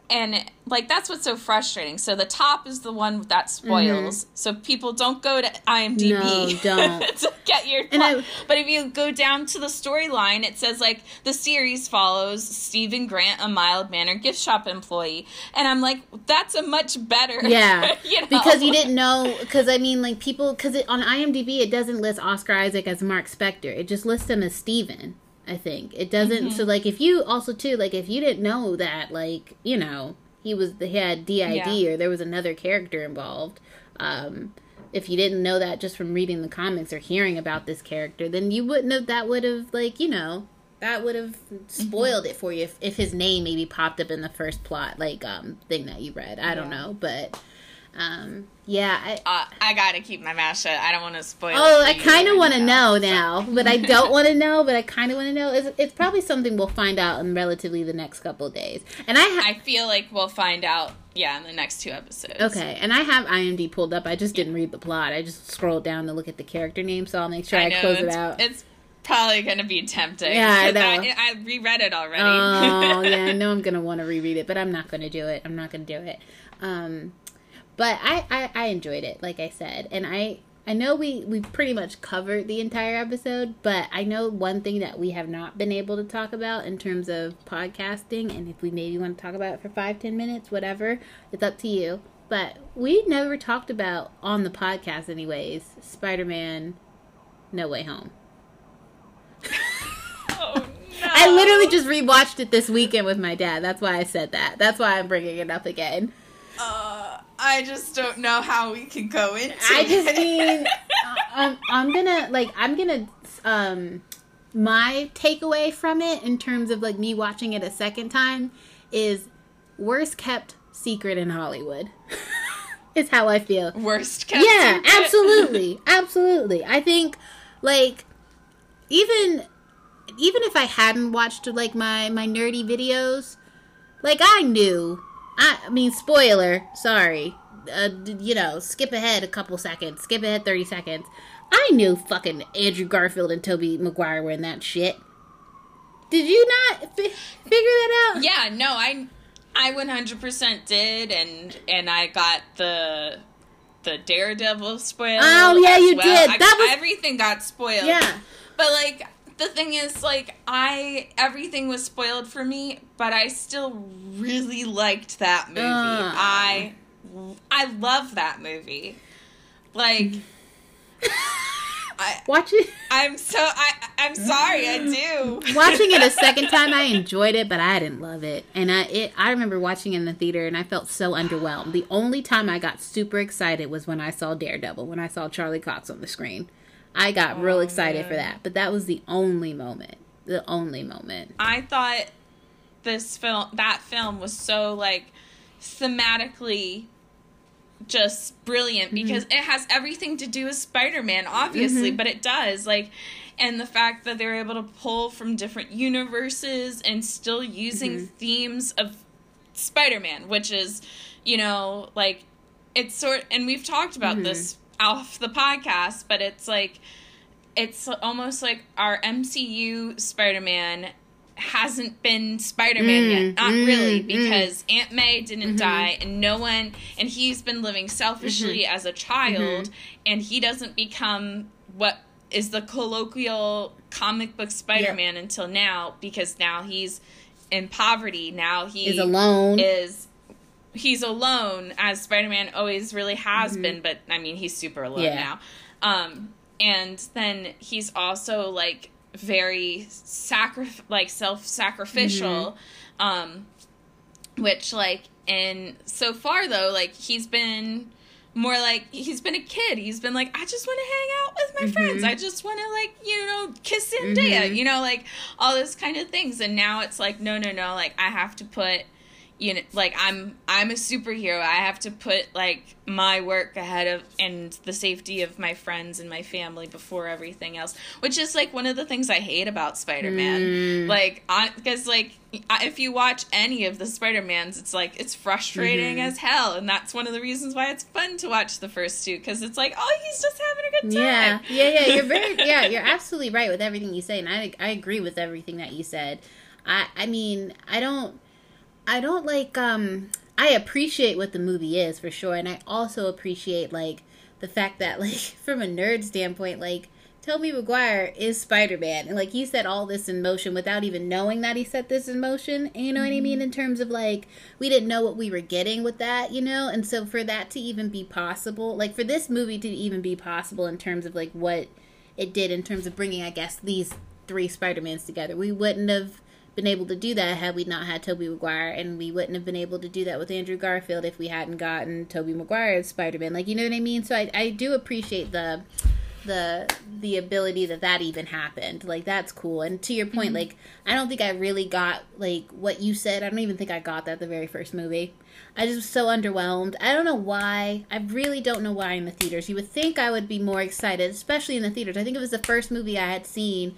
and like that's what's so frustrating. So the top is the one that spoils. So people don't go to IMDb Mm-hmm. No, don't. to get your plot. I- but if you go down to the storyline, it says like the series follows Steven Grant, a mild mannered gift shop employee, and I'm like, that's a much better. Yeah, you know? because you didn't know. Because I mean, like people, because on IMDb it doesn't list Oscar Isaac as Mark Spector. It just lists him as Steven. I think it doesn't. So like, if you also too like, if you didn't know that, like you know, he was he had DID Yeah. or there was another character involved. Um, if you didn't know that just from reading the comics or hearing about this character, then you wouldn't have. That would have like you know that would have spoiled it for you if, if his name maybe popped up in the first plot like um thing that you read. I don't know, but um yeah. I, Uh, I gotta keep my mouth shut. I don't want to spoil. Oh, I kind of want to know now, but I don't want to know. But I kind of want to know. It's, it's probably something we'll find out in relatively the next couple of days. And I ha- I feel like we'll find out. Yeah, in the next two episodes. okay, and I have IMD pulled up. I just didn't read the plot. I just scrolled down to look at the character name, so I'll make sure I, know close it out. It's probably gonna be tempting. Yeah, I know. I, I reread it already. Oh yeah, I know I'm gonna want to reread it, but I'm not gonna do it. I'm not gonna do it. Um, but I, I I enjoyed it, like I said, and I I know we we pretty much covered the entire episode, but I know one thing that we have not been able to talk about in terms of podcasting, and if we maybe want to talk about it for five ten minutes, whatever, it's up to you. But we never talked about on the podcast, anyways. Spider Man, No Way Home. oh no! I literally just rewatched it this weekend with my dad. That's why I said that. That's why I'm bringing it up again. Uh, I just don't know how we can go into. I just it. mean, I'm, I'm gonna like I'm gonna um my takeaway from it in terms of like me watching it a second time is worst kept secret in Hollywood. is how I feel. worst kept yeah secret. absolutely absolutely i think like even even if i hadn't watched like my my nerdy videos like i knew i, I mean spoiler sorry uh, you know skip ahead a couple seconds skip ahead 30 seconds i knew fucking andrew garfield and tobey maguire were in that shit did you not fi- figure that out Yeah, no, I I 100% did and and I got the the Daredevil spoiled. Oh, yeah, you well. did. I- That was- everything got spoiled. yeah But like the thing is like I everything was spoiled for me, but I still really liked that movie. Ah. I I love that movie. Like I watch it I'm so I I'm sorry, I do. watching it a second time, I enjoyed it, but I didn't love it. And I it I remember watching it in the theater, and I felt so underwhelmed. The only time I got super excited was when I saw Daredevil, when I saw Charlie Cox on the screen. I got real Oh, excited for that, but that was the only moment. The only moment. I thought this film that film was so like thematically just brilliant mm-hmm. because it has everything to do with Spider-Man obviously mm-hmm. but it does like and the fact that they're able to pull from different universes and still using mm-hmm. themes of Spider-Man which is you know like it's sort and we've talked about this off the podcast but it's like it's almost like our MCU Spider-Man hasn't been Spider-Man Mm, yet. Not mm, really mm. because Aunt May didn't die and no one and he's been living selfishly as a child and he doesn't become what is the colloquial comic book Spider-Man until now because now he's in poverty. Now he Is alone. is he's alone as Spider-Man always really has been, but I mean he's super alone Yeah. now. Um and then he's also like very sacri- like self-sacrificial um which like and so far though like he's been more like he's been a kid. He's been like i just want to hang out with my friends. I just want to like you know kiss Zendaya, you know like all those kind of things. And now it's like no no no. Like i have to put you know like i'm i'm a superhero i have to put like my work ahead of and the safety of my friends and my family before everything else which is like one of the things i hate about spider-man mm. like because like if you watch any of the spider-mans it's like it's frustrating mm-hmm. as hell and that's one of the reasons why it's fun to watch the first two because it's like oh he's just having a good time Yeah, yeah, yeah. You're very, yeah, you're absolutely right with everything you say, and I, I agree with everything that you said. I, I mean, I don't. I don't like um I appreciate what the movie is for sure and I also appreciate like the fact that like from a nerd standpoint like Tobey Maguire is Spider Man, and like he set all this in motion without even knowing that he set this in motion. You know what I mean? In terms of like we didn't know what we were getting with that, you know. And so for that to even be possible, like for this movie to even be possible in terms of like what it did in terms of bringing, I guess, these three Spider Mans together, we wouldn't have been able to do that had we not had Tobey Maguire, and we wouldn't have been able to do that with Andrew Garfield if we hadn't gotten Tobey Maguire as Spider Man. Like you know what I mean? So I I do appreciate the the the ability that that even happened. Like that's cool. And to your point mm-hmm. like i don't think i really got like what you said. I don't even think i got that the very first movie. I just was so underwhelmed. I don't know why. I really don't know why in the theaters. You would think i would be more excited especially in the theaters. I think it was the first movie i had seen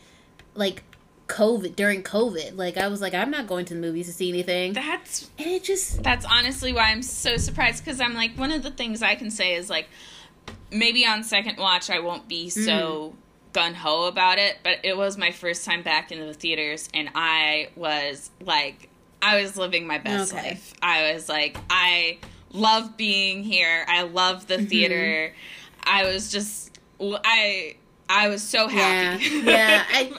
like covid during covid like i was like i'm not going to the movies to see anything that's and it just that's honestly why i'm so surprised because i'm like one of the things i can say is like maybe on second watch I won't be so mm. gun ho about it, but it was my first time back in the theaters, and I was like, I was living my best okay. life. I was like, I love being here. I love the mm-hmm. theater. I was just, I. I was so happy. Yeah, yeah I,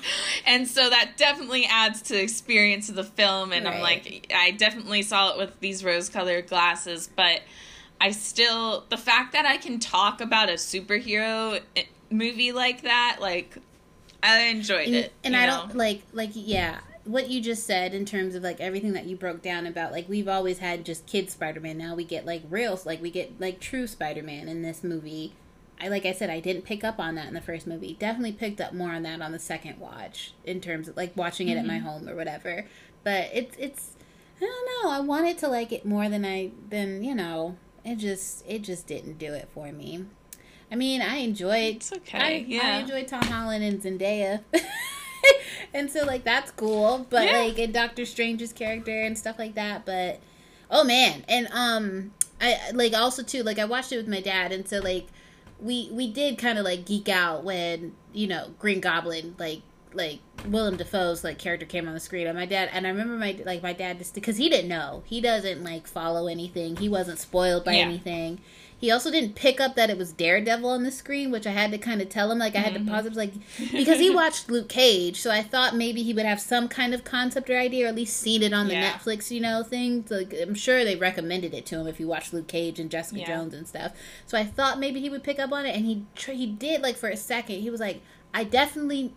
and so that definitely adds to the experience of the film. And right. I'm like, I definitely saw it with these rose-colored glasses, but I still the fact that I can talk about a superhero eh, movie like that, like I enjoyed and, it. And I know? don't like like yeah, what you just said in terms of like everything that you broke down about like we've always had just kid Spider-Man. Now we get like real like we get like true Spider-Man in this movie. I like I said I didn't pick up on that in the first movie. Definitely picked up more on that on the second watch in terms of like watching it mm-hmm. at my mm-hmm. home or whatever. But it's it's I don't know. I wanted to like it more than I than, you know, it just it just didn't do it for me. I mean, I enjoyed. It's okay. I, yeah. I enjoyed Tom Holland and Zendaya. and so like that's cool, but yeah. like in Doctor Strange's character and stuff like that, but oh man. And um I like also too like I watched it with my dad and so like we we did kind of like geek out when, you know, Green Goblin like like Willem Dafoe's like character came on the screen, and my dad and I remember my like my dad just because he didn't know, he doesn't like follow anything, he wasn't spoiled by yeah. anything. He also didn't pick up that it was Daredevil on the screen, which I had to kind of tell him. Like I had mm-hmm. to pause it, like because he watched Luke Cage, so I thought maybe he would have some kind of concept or idea, or at least seen it on the yeah. Netflix, you know, thing. Like I'm sure they recommended it to him if you watched Luke Cage and Jessica yeah. Jones and stuff. So I thought maybe he would pick up on it, and he he did. Like for a second, he was like, "I definitely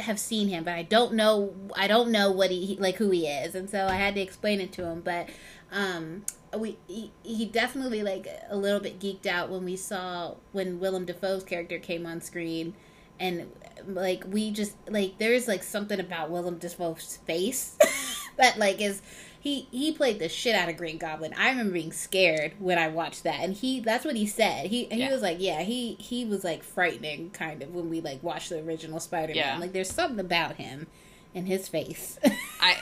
have seen him, but I don't know. I don't know what he like who he is, and so I had to explain it to him. But um, we he, he definitely like a little bit geeked out when we saw when Willem Dafoe's character came on screen, and like we just like there's like something about Willem Dafoe's face that like is he he played the shit out of Green Goblin. I remember being scared when I watched that, and he that's what he said. He he yeah. was like, yeah, he he was like frightening kind of when we like watched the original Spider Man. Yeah. Like there's something about him and his face. I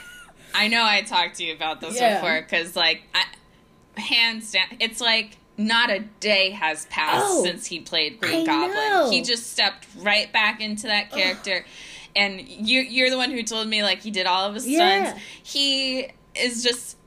I know I talked to you about this yeah. before because like I, hands down, it's like not a day has passed oh, since he played Green I Goblin. Know. He just stepped right back into that character. and you you're the one who told me like he did all of his stunts. Yeah. He is just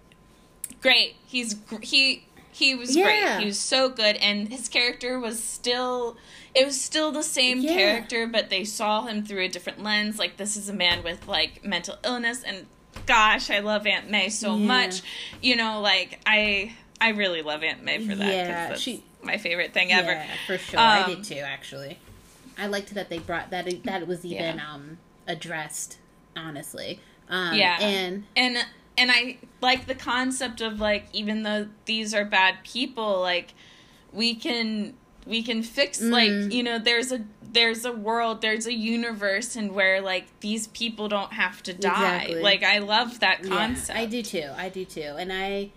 great. He's he he was yeah. great. He was so good, and his character was still it was still the same yeah. character, but they saw him through a different lens. Like this is a man with like mental illness, and gosh, I love Aunt May so yeah. much. You know, like I I really love Aunt May for that. Yeah, she my favorite thing ever. Yeah, for sure. Um, I did too. Actually, I liked that they brought that that was even um addressed. Honestly, um, yeah, and and and I like the concept of like even though these are bad people, like we can we can fix mm. like you know there's a there's a world there's a universe and where like these people don't have to die exactly. like i love that concept yeah, i do too i do too and i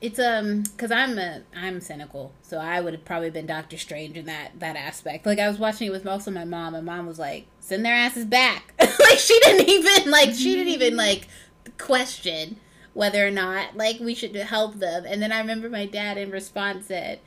it's um because i'm a i'm cynical so i would have probably been doctor strange in that that aspect like i was watching it with also my mom and mom was like send their asses back like she didn't even like she didn't even like question whether or not like we should help them. And then I remember my dad in response said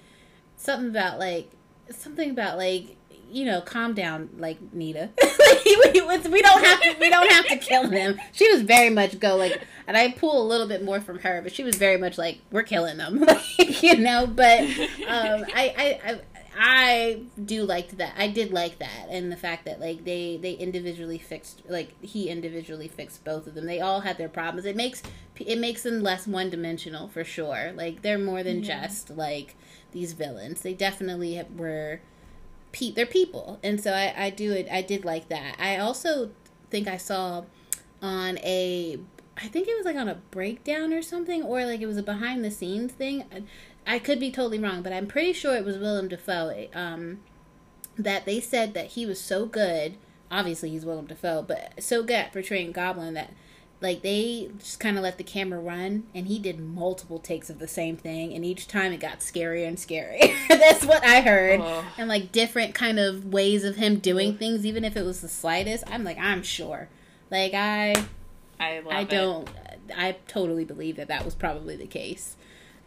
something about like something about like you know, calm down, like Nita. we, we don't have to. We don't have to kill them. She was very much go like, and I pull a little bit more from her, but she was very much like, we're killing them, like, you know. But um, I, I, I I do like that. I did like that, and the fact that like they they individually fixed, like he individually fixed both of them. They all had their problems. It makes it makes them less one dimensional for sure. Like they're more than yeah. just like these villains. They definitely were. Pe- they're people, and so I I do it. I did like that. I also think I saw on a I think it was like on a breakdown or something, or like it was a behind the scenes thing. I could be totally wrong, but I'm pretty sure it was Willem Dafoe. Um, that they said that he was so good. Obviously, he's Willem Dafoe, but so good at portraying Goblin that like they just kind of let the camera run and he did multiple takes of the same thing and each time it got scarier and scarier. That's what i heard. Oh. and like different kind of ways of him doing things even if it was the slightest i'm like i'm sure. Like i i, I don't i totally believe that that was probably the case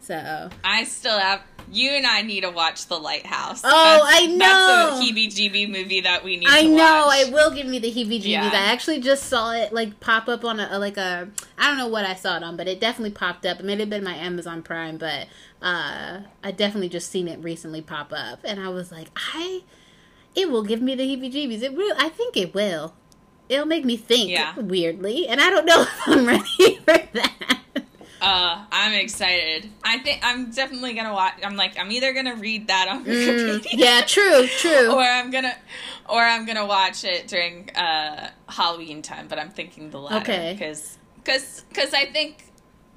so I still have you and I need to watch The Lighthouse. Oh, that's, I know. That's a heebie-jeebie movie that we need. I know. It will give me the heebie-jeebies. Yeah. I actually just saw it like pop up on a like a I don't know what I saw it on, but it definitely popped up. It may have been my Amazon Prime, but uh, I definitely just seen it recently pop up, and I was like, I. It will give me the heebie-jeebies. It will. I think it will. It'll make me think yeah. weirdly, and I don't know if I'm ready for that. Uh, I'm excited. I think I'm definitely gonna watch. I'm like, I'm either gonna read that on Wikipedia. Mm, yeah, true, true. or I'm gonna, or I'm gonna watch it during uh, Halloween time. But I'm thinking the latter. Okay. Because, because, because I think,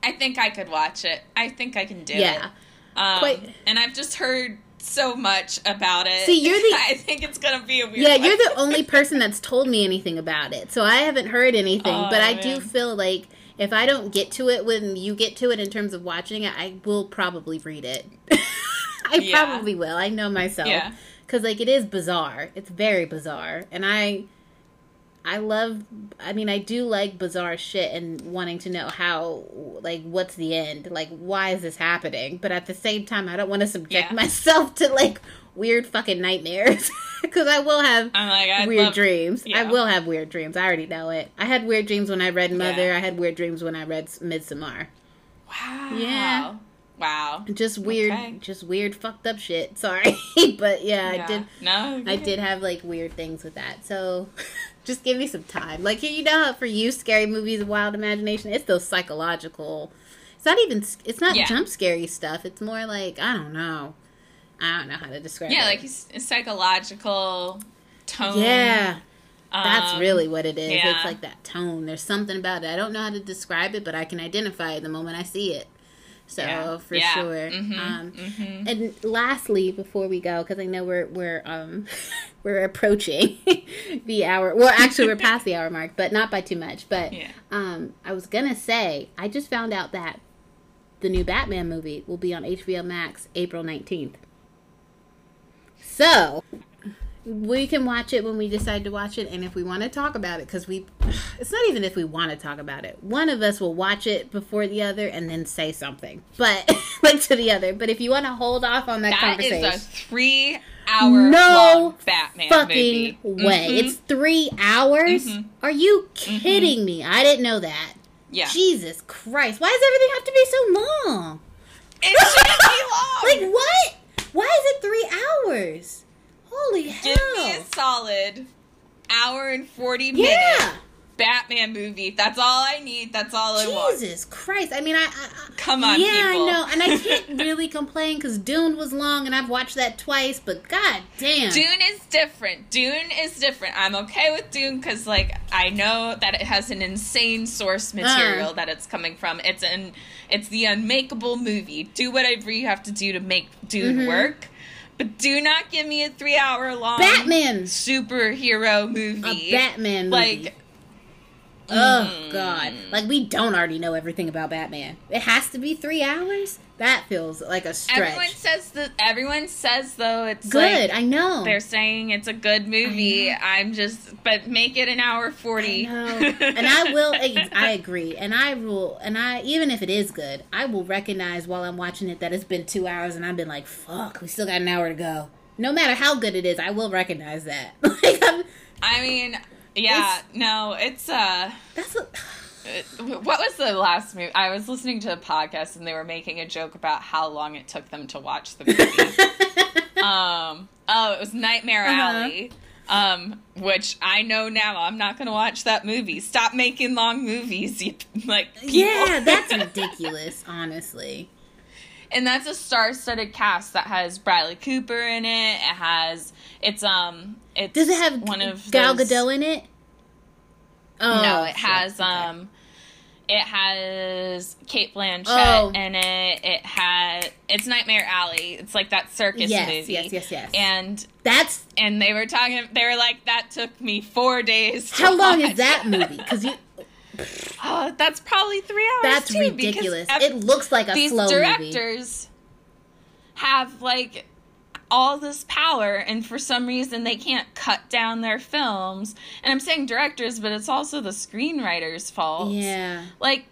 I think I could watch it. I think I can do yeah. it. Um, Quite. And I've just heard so much about it. See, you're the. I think it's gonna be a weird. Yeah, you're the only person that's told me anything about it, so I haven't heard anything. Oh, but I man. do feel like if I don't get to it when you get to it in terms of watching it, I will probably read it. I yeah. probably will. I know myself. Yeah. Cuz like it is bizarre. It's very bizarre. And I I love I mean I do like bizarre shit and wanting to know how like what's the end? Like why is this happening? But at the same time I don't want to subject yeah. myself to like weird fucking nightmares because I will have like, weird love, dreams. Yeah. I will have weird dreams. I already know it. I had weird dreams when I read Mother. Yeah. I had weird dreams when I read Midsommar. Wow. Yeah. Wow. Just weird, okay. just weird, fucked up shit. Sorry, but yeah, yeah, I did. No, I did have like weird things with that. So, just give me some time. Like you know, for you, scary movies, wild imagination. It's those psychological. It's not even. It's not yeah. jump scary stuff. It's more like I don't know. I don't know how to describe yeah, it. like psychological tone. Yeah. That's um, really what it is. Yeah. It's like that tone. There's something about it. I don't know how to describe it, but I can identify it the moment I see it. So yeah. for yeah. sure. Mm-hmm. Um, mm-hmm. And lastly, before we go, because I know we're we're um, we're approaching the hour. Well, actually, we're past the hour mark, but not by too much. But yeah. um, I was gonna say, I just found out that the new Batman movie will be on HBO Max April nineteenth. So we can watch it when we decide to watch it and if we want to talk about it because we it's not even if we want to talk about it one of us will watch it before the other and then say something but like to the other but if you want to hold off on that, that conversation is a three hour no batman fucking movie. way mm-hmm. it's three hours mm-hmm. are you mm-hmm. kidding mm-hmm. me i didn't know that yeah jesus christ why does everything have to be so long it shouldn't be long like what why is it three hours? Holy hell! Give me a solid hour and forty minutes. Yeah. Batman movie. That's all I need. That's all I want. Jesus Christ! I mean, I, I come on. Yeah, people. I know, and I can't really complain because Dune was long, and I've watched that twice. But god damn, Dune is different. Dune is different. I'm okay with Dune because, like, I know that it has an insane source material uh. that it's coming from. It's an, it's the unmakeable movie. Do whatever you have to do to make Dune mm-hmm. work. But do not give me a three hour long Batman superhero movie. A Batman movie. Like Oh mm. God! Like we don't already know everything about Batman. It has to be three hours. That feels like a stretch. Everyone says that. Everyone says though it's good. Like, I know they're saying it's a good movie. I'm just, but make it an hour forty. I and I will. I agree, and I will, and I even if it is good, I will recognize while I'm watching it that it's been two hours, and I've been like, "Fuck, we still got an hour to go." No matter how good it is, I will recognize that. like I'm, I mean, yeah, no, it's uh that's what. what was the last movie? I was listening to a podcast and they were making a joke about how long it took them to watch the movie. um, oh, it was Nightmare Uh-huh. Alley. Um, which I know now I'm not gonna watch that movie. Stop making long movies, you like people. Yeah, that's ridiculous. Honestly, and that's a star-studded cast that has Bradley Cooper in it. It has it's um it's does it have one of Gal those- Gadot in it? Oh, no, it has Okay. um it has Cate Blanchett Oh. in it. It had it's Nightmare Alley. It's like that circus Yes, movie. yes, yes, yes. And That's and they were talking they were like that took me 4 days. to how long watch." is that movie? Because you Oh, that's probably 3 hours that's too, ridiculous. ev- It looks like a these slow movie. directors have like all this power and for some reason they can't cut down their films and i'm saying directors but it's also the screenwriters fault Yeah. like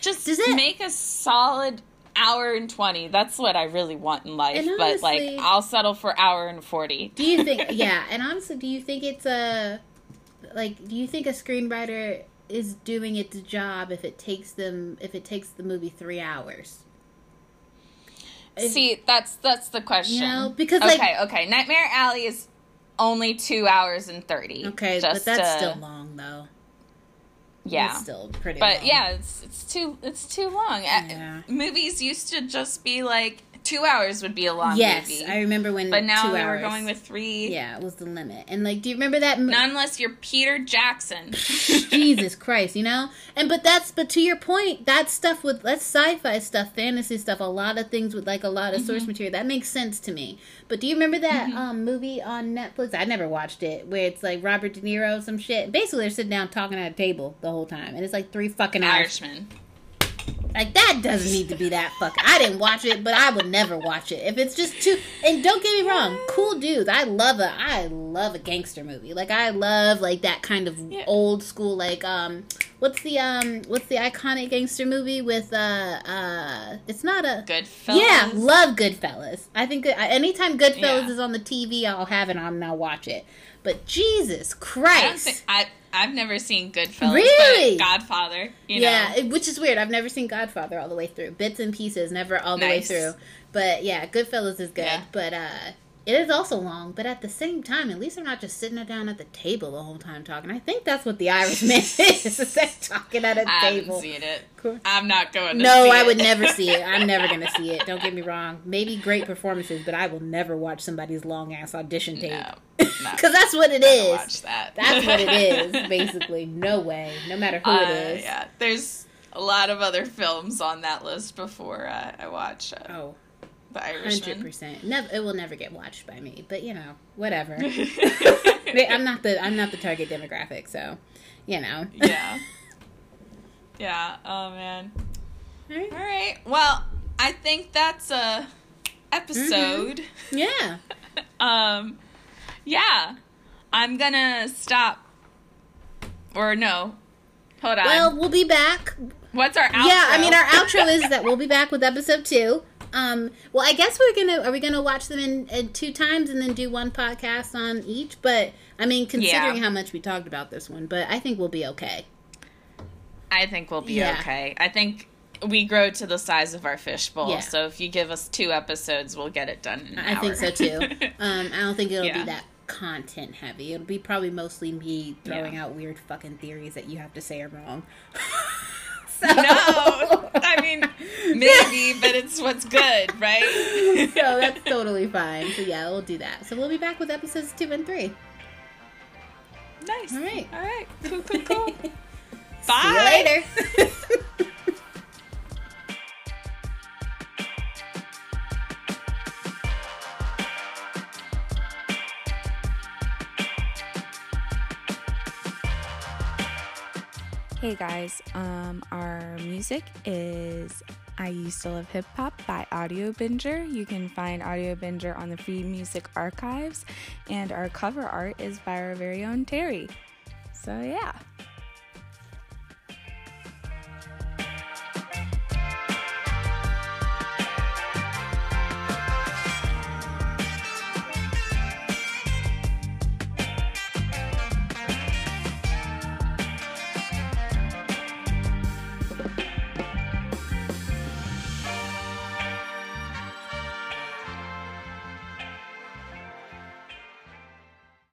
just Does it- make a solid hour and 20 that's what i really want in life And but like i'll settle for hour and 40 Do you think? yeah, and honestly, do you think it's a like? Do you think a screenwriter is doing its job if it takes them if it takes the movie three hours? If- see that's that's the question You know, because, like- okay okay nightmare alley is only two hours and 30 Okay, but that's to- still long though. yeah It's still pretty. But long. yeah, it's it's too it's too long. Yeah. Movies used to just be like two hours would be a long Yes, movie, I remember when. but now they hours, were going with three. Yeah, it was the limit. And like, do you remember that? mo- Not unless you're Peter Jackson. Jesus Christ, you know? And but that's but to your point, that stuff with that's sci-fi stuff, fantasy stuff, a lot of things with like a lot of Mm-hmm. source material. That makes sense to me. But do you remember that um movie on Netflix? I never watched it, where it's like Robert De Niro some shit. Basically they're sitting down talking at a table the whole time. And it's like three fucking hours. Irishman. Like that doesn't need to be that fucking. I didn't watch it, but I would never watch it if it's just too. And don't get me wrong, cool dudes. I love a I love a gangster movie. Like I love like that kind of Yeah. old school. Like um, what's the um, what's the iconic gangster movie with uh uh? It's not a. Goodfellas. Yeah, love Goodfellas. I think anytime Goodfellas Yeah. is on the TV, I'll have it on and I'll watch it. But Jesus Christ. I I've never seen Goodfellas. Really? But Godfather. You yeah, know. it- which is weird. I've never seen Godfather all the way through. Bits and pieces, never all the Nice. way through. But yeah, Goodfellas is good. Yeah. But uh it is also long, but at the same time, at least they're not just sitting down at the table the whole time talking. I think that's what the Irishman is. is they're talking at a I haven't table. seen it. Cool. I'm not going to No, I would never see it. I'm never gonna see it. Don't get me wrong. Maybe great performances, but I will never watch somebody's long ass audition tape. No. No. Because that's what it is. watch that. That's what it is, basically. No way. No matter who Uh, it is. Yeah, there's a lot of other films on that list before uh, I watch uh, Oh. The Hundred percent. Never. It will never get watched by me. But you know, whatever. I'm not the. I'm not the target demographic. So, you know. yeah. Yeah. Oh man. Alright. All right. Well, I think that's a episode. Yeah. um, yeah. I'm gonna stop. Or no. Hold on. Well, we'll be back. What's our outro? Yeah. I mean, our outro is that we'll be back with episode two. Um. Well, I guess we're gonna. Are we gonna watch them in, in two times and then do one podcast on each? But I mean, considering Yeah. how much we talked about this one, but I think we'll be okay. I think we'll be Yeah. okay. I think we grow to the size of our fishbowl. Yeah. So if you give us two episodes, we'll get it done I think so too. Um, I don't think it'll Yeah. be that content heavy. It'll be probably mostly me throwing Yeah. out weird fucking theories that you have to say are wrong. so, no, I mean maybe, but it's what's good, right? so that's totally fine. So yeah, we'll do that. So we'll be back with episodes two and three. nice. All right. All right. Cool. Cool. Cool. See you Bye. later. Hey guys, um, our music is I Used to Love Hip Hop by Audiobinger. You can find Audiobinger on the Free Music Archives, and our cover art is by our very own Terry. So, yeah.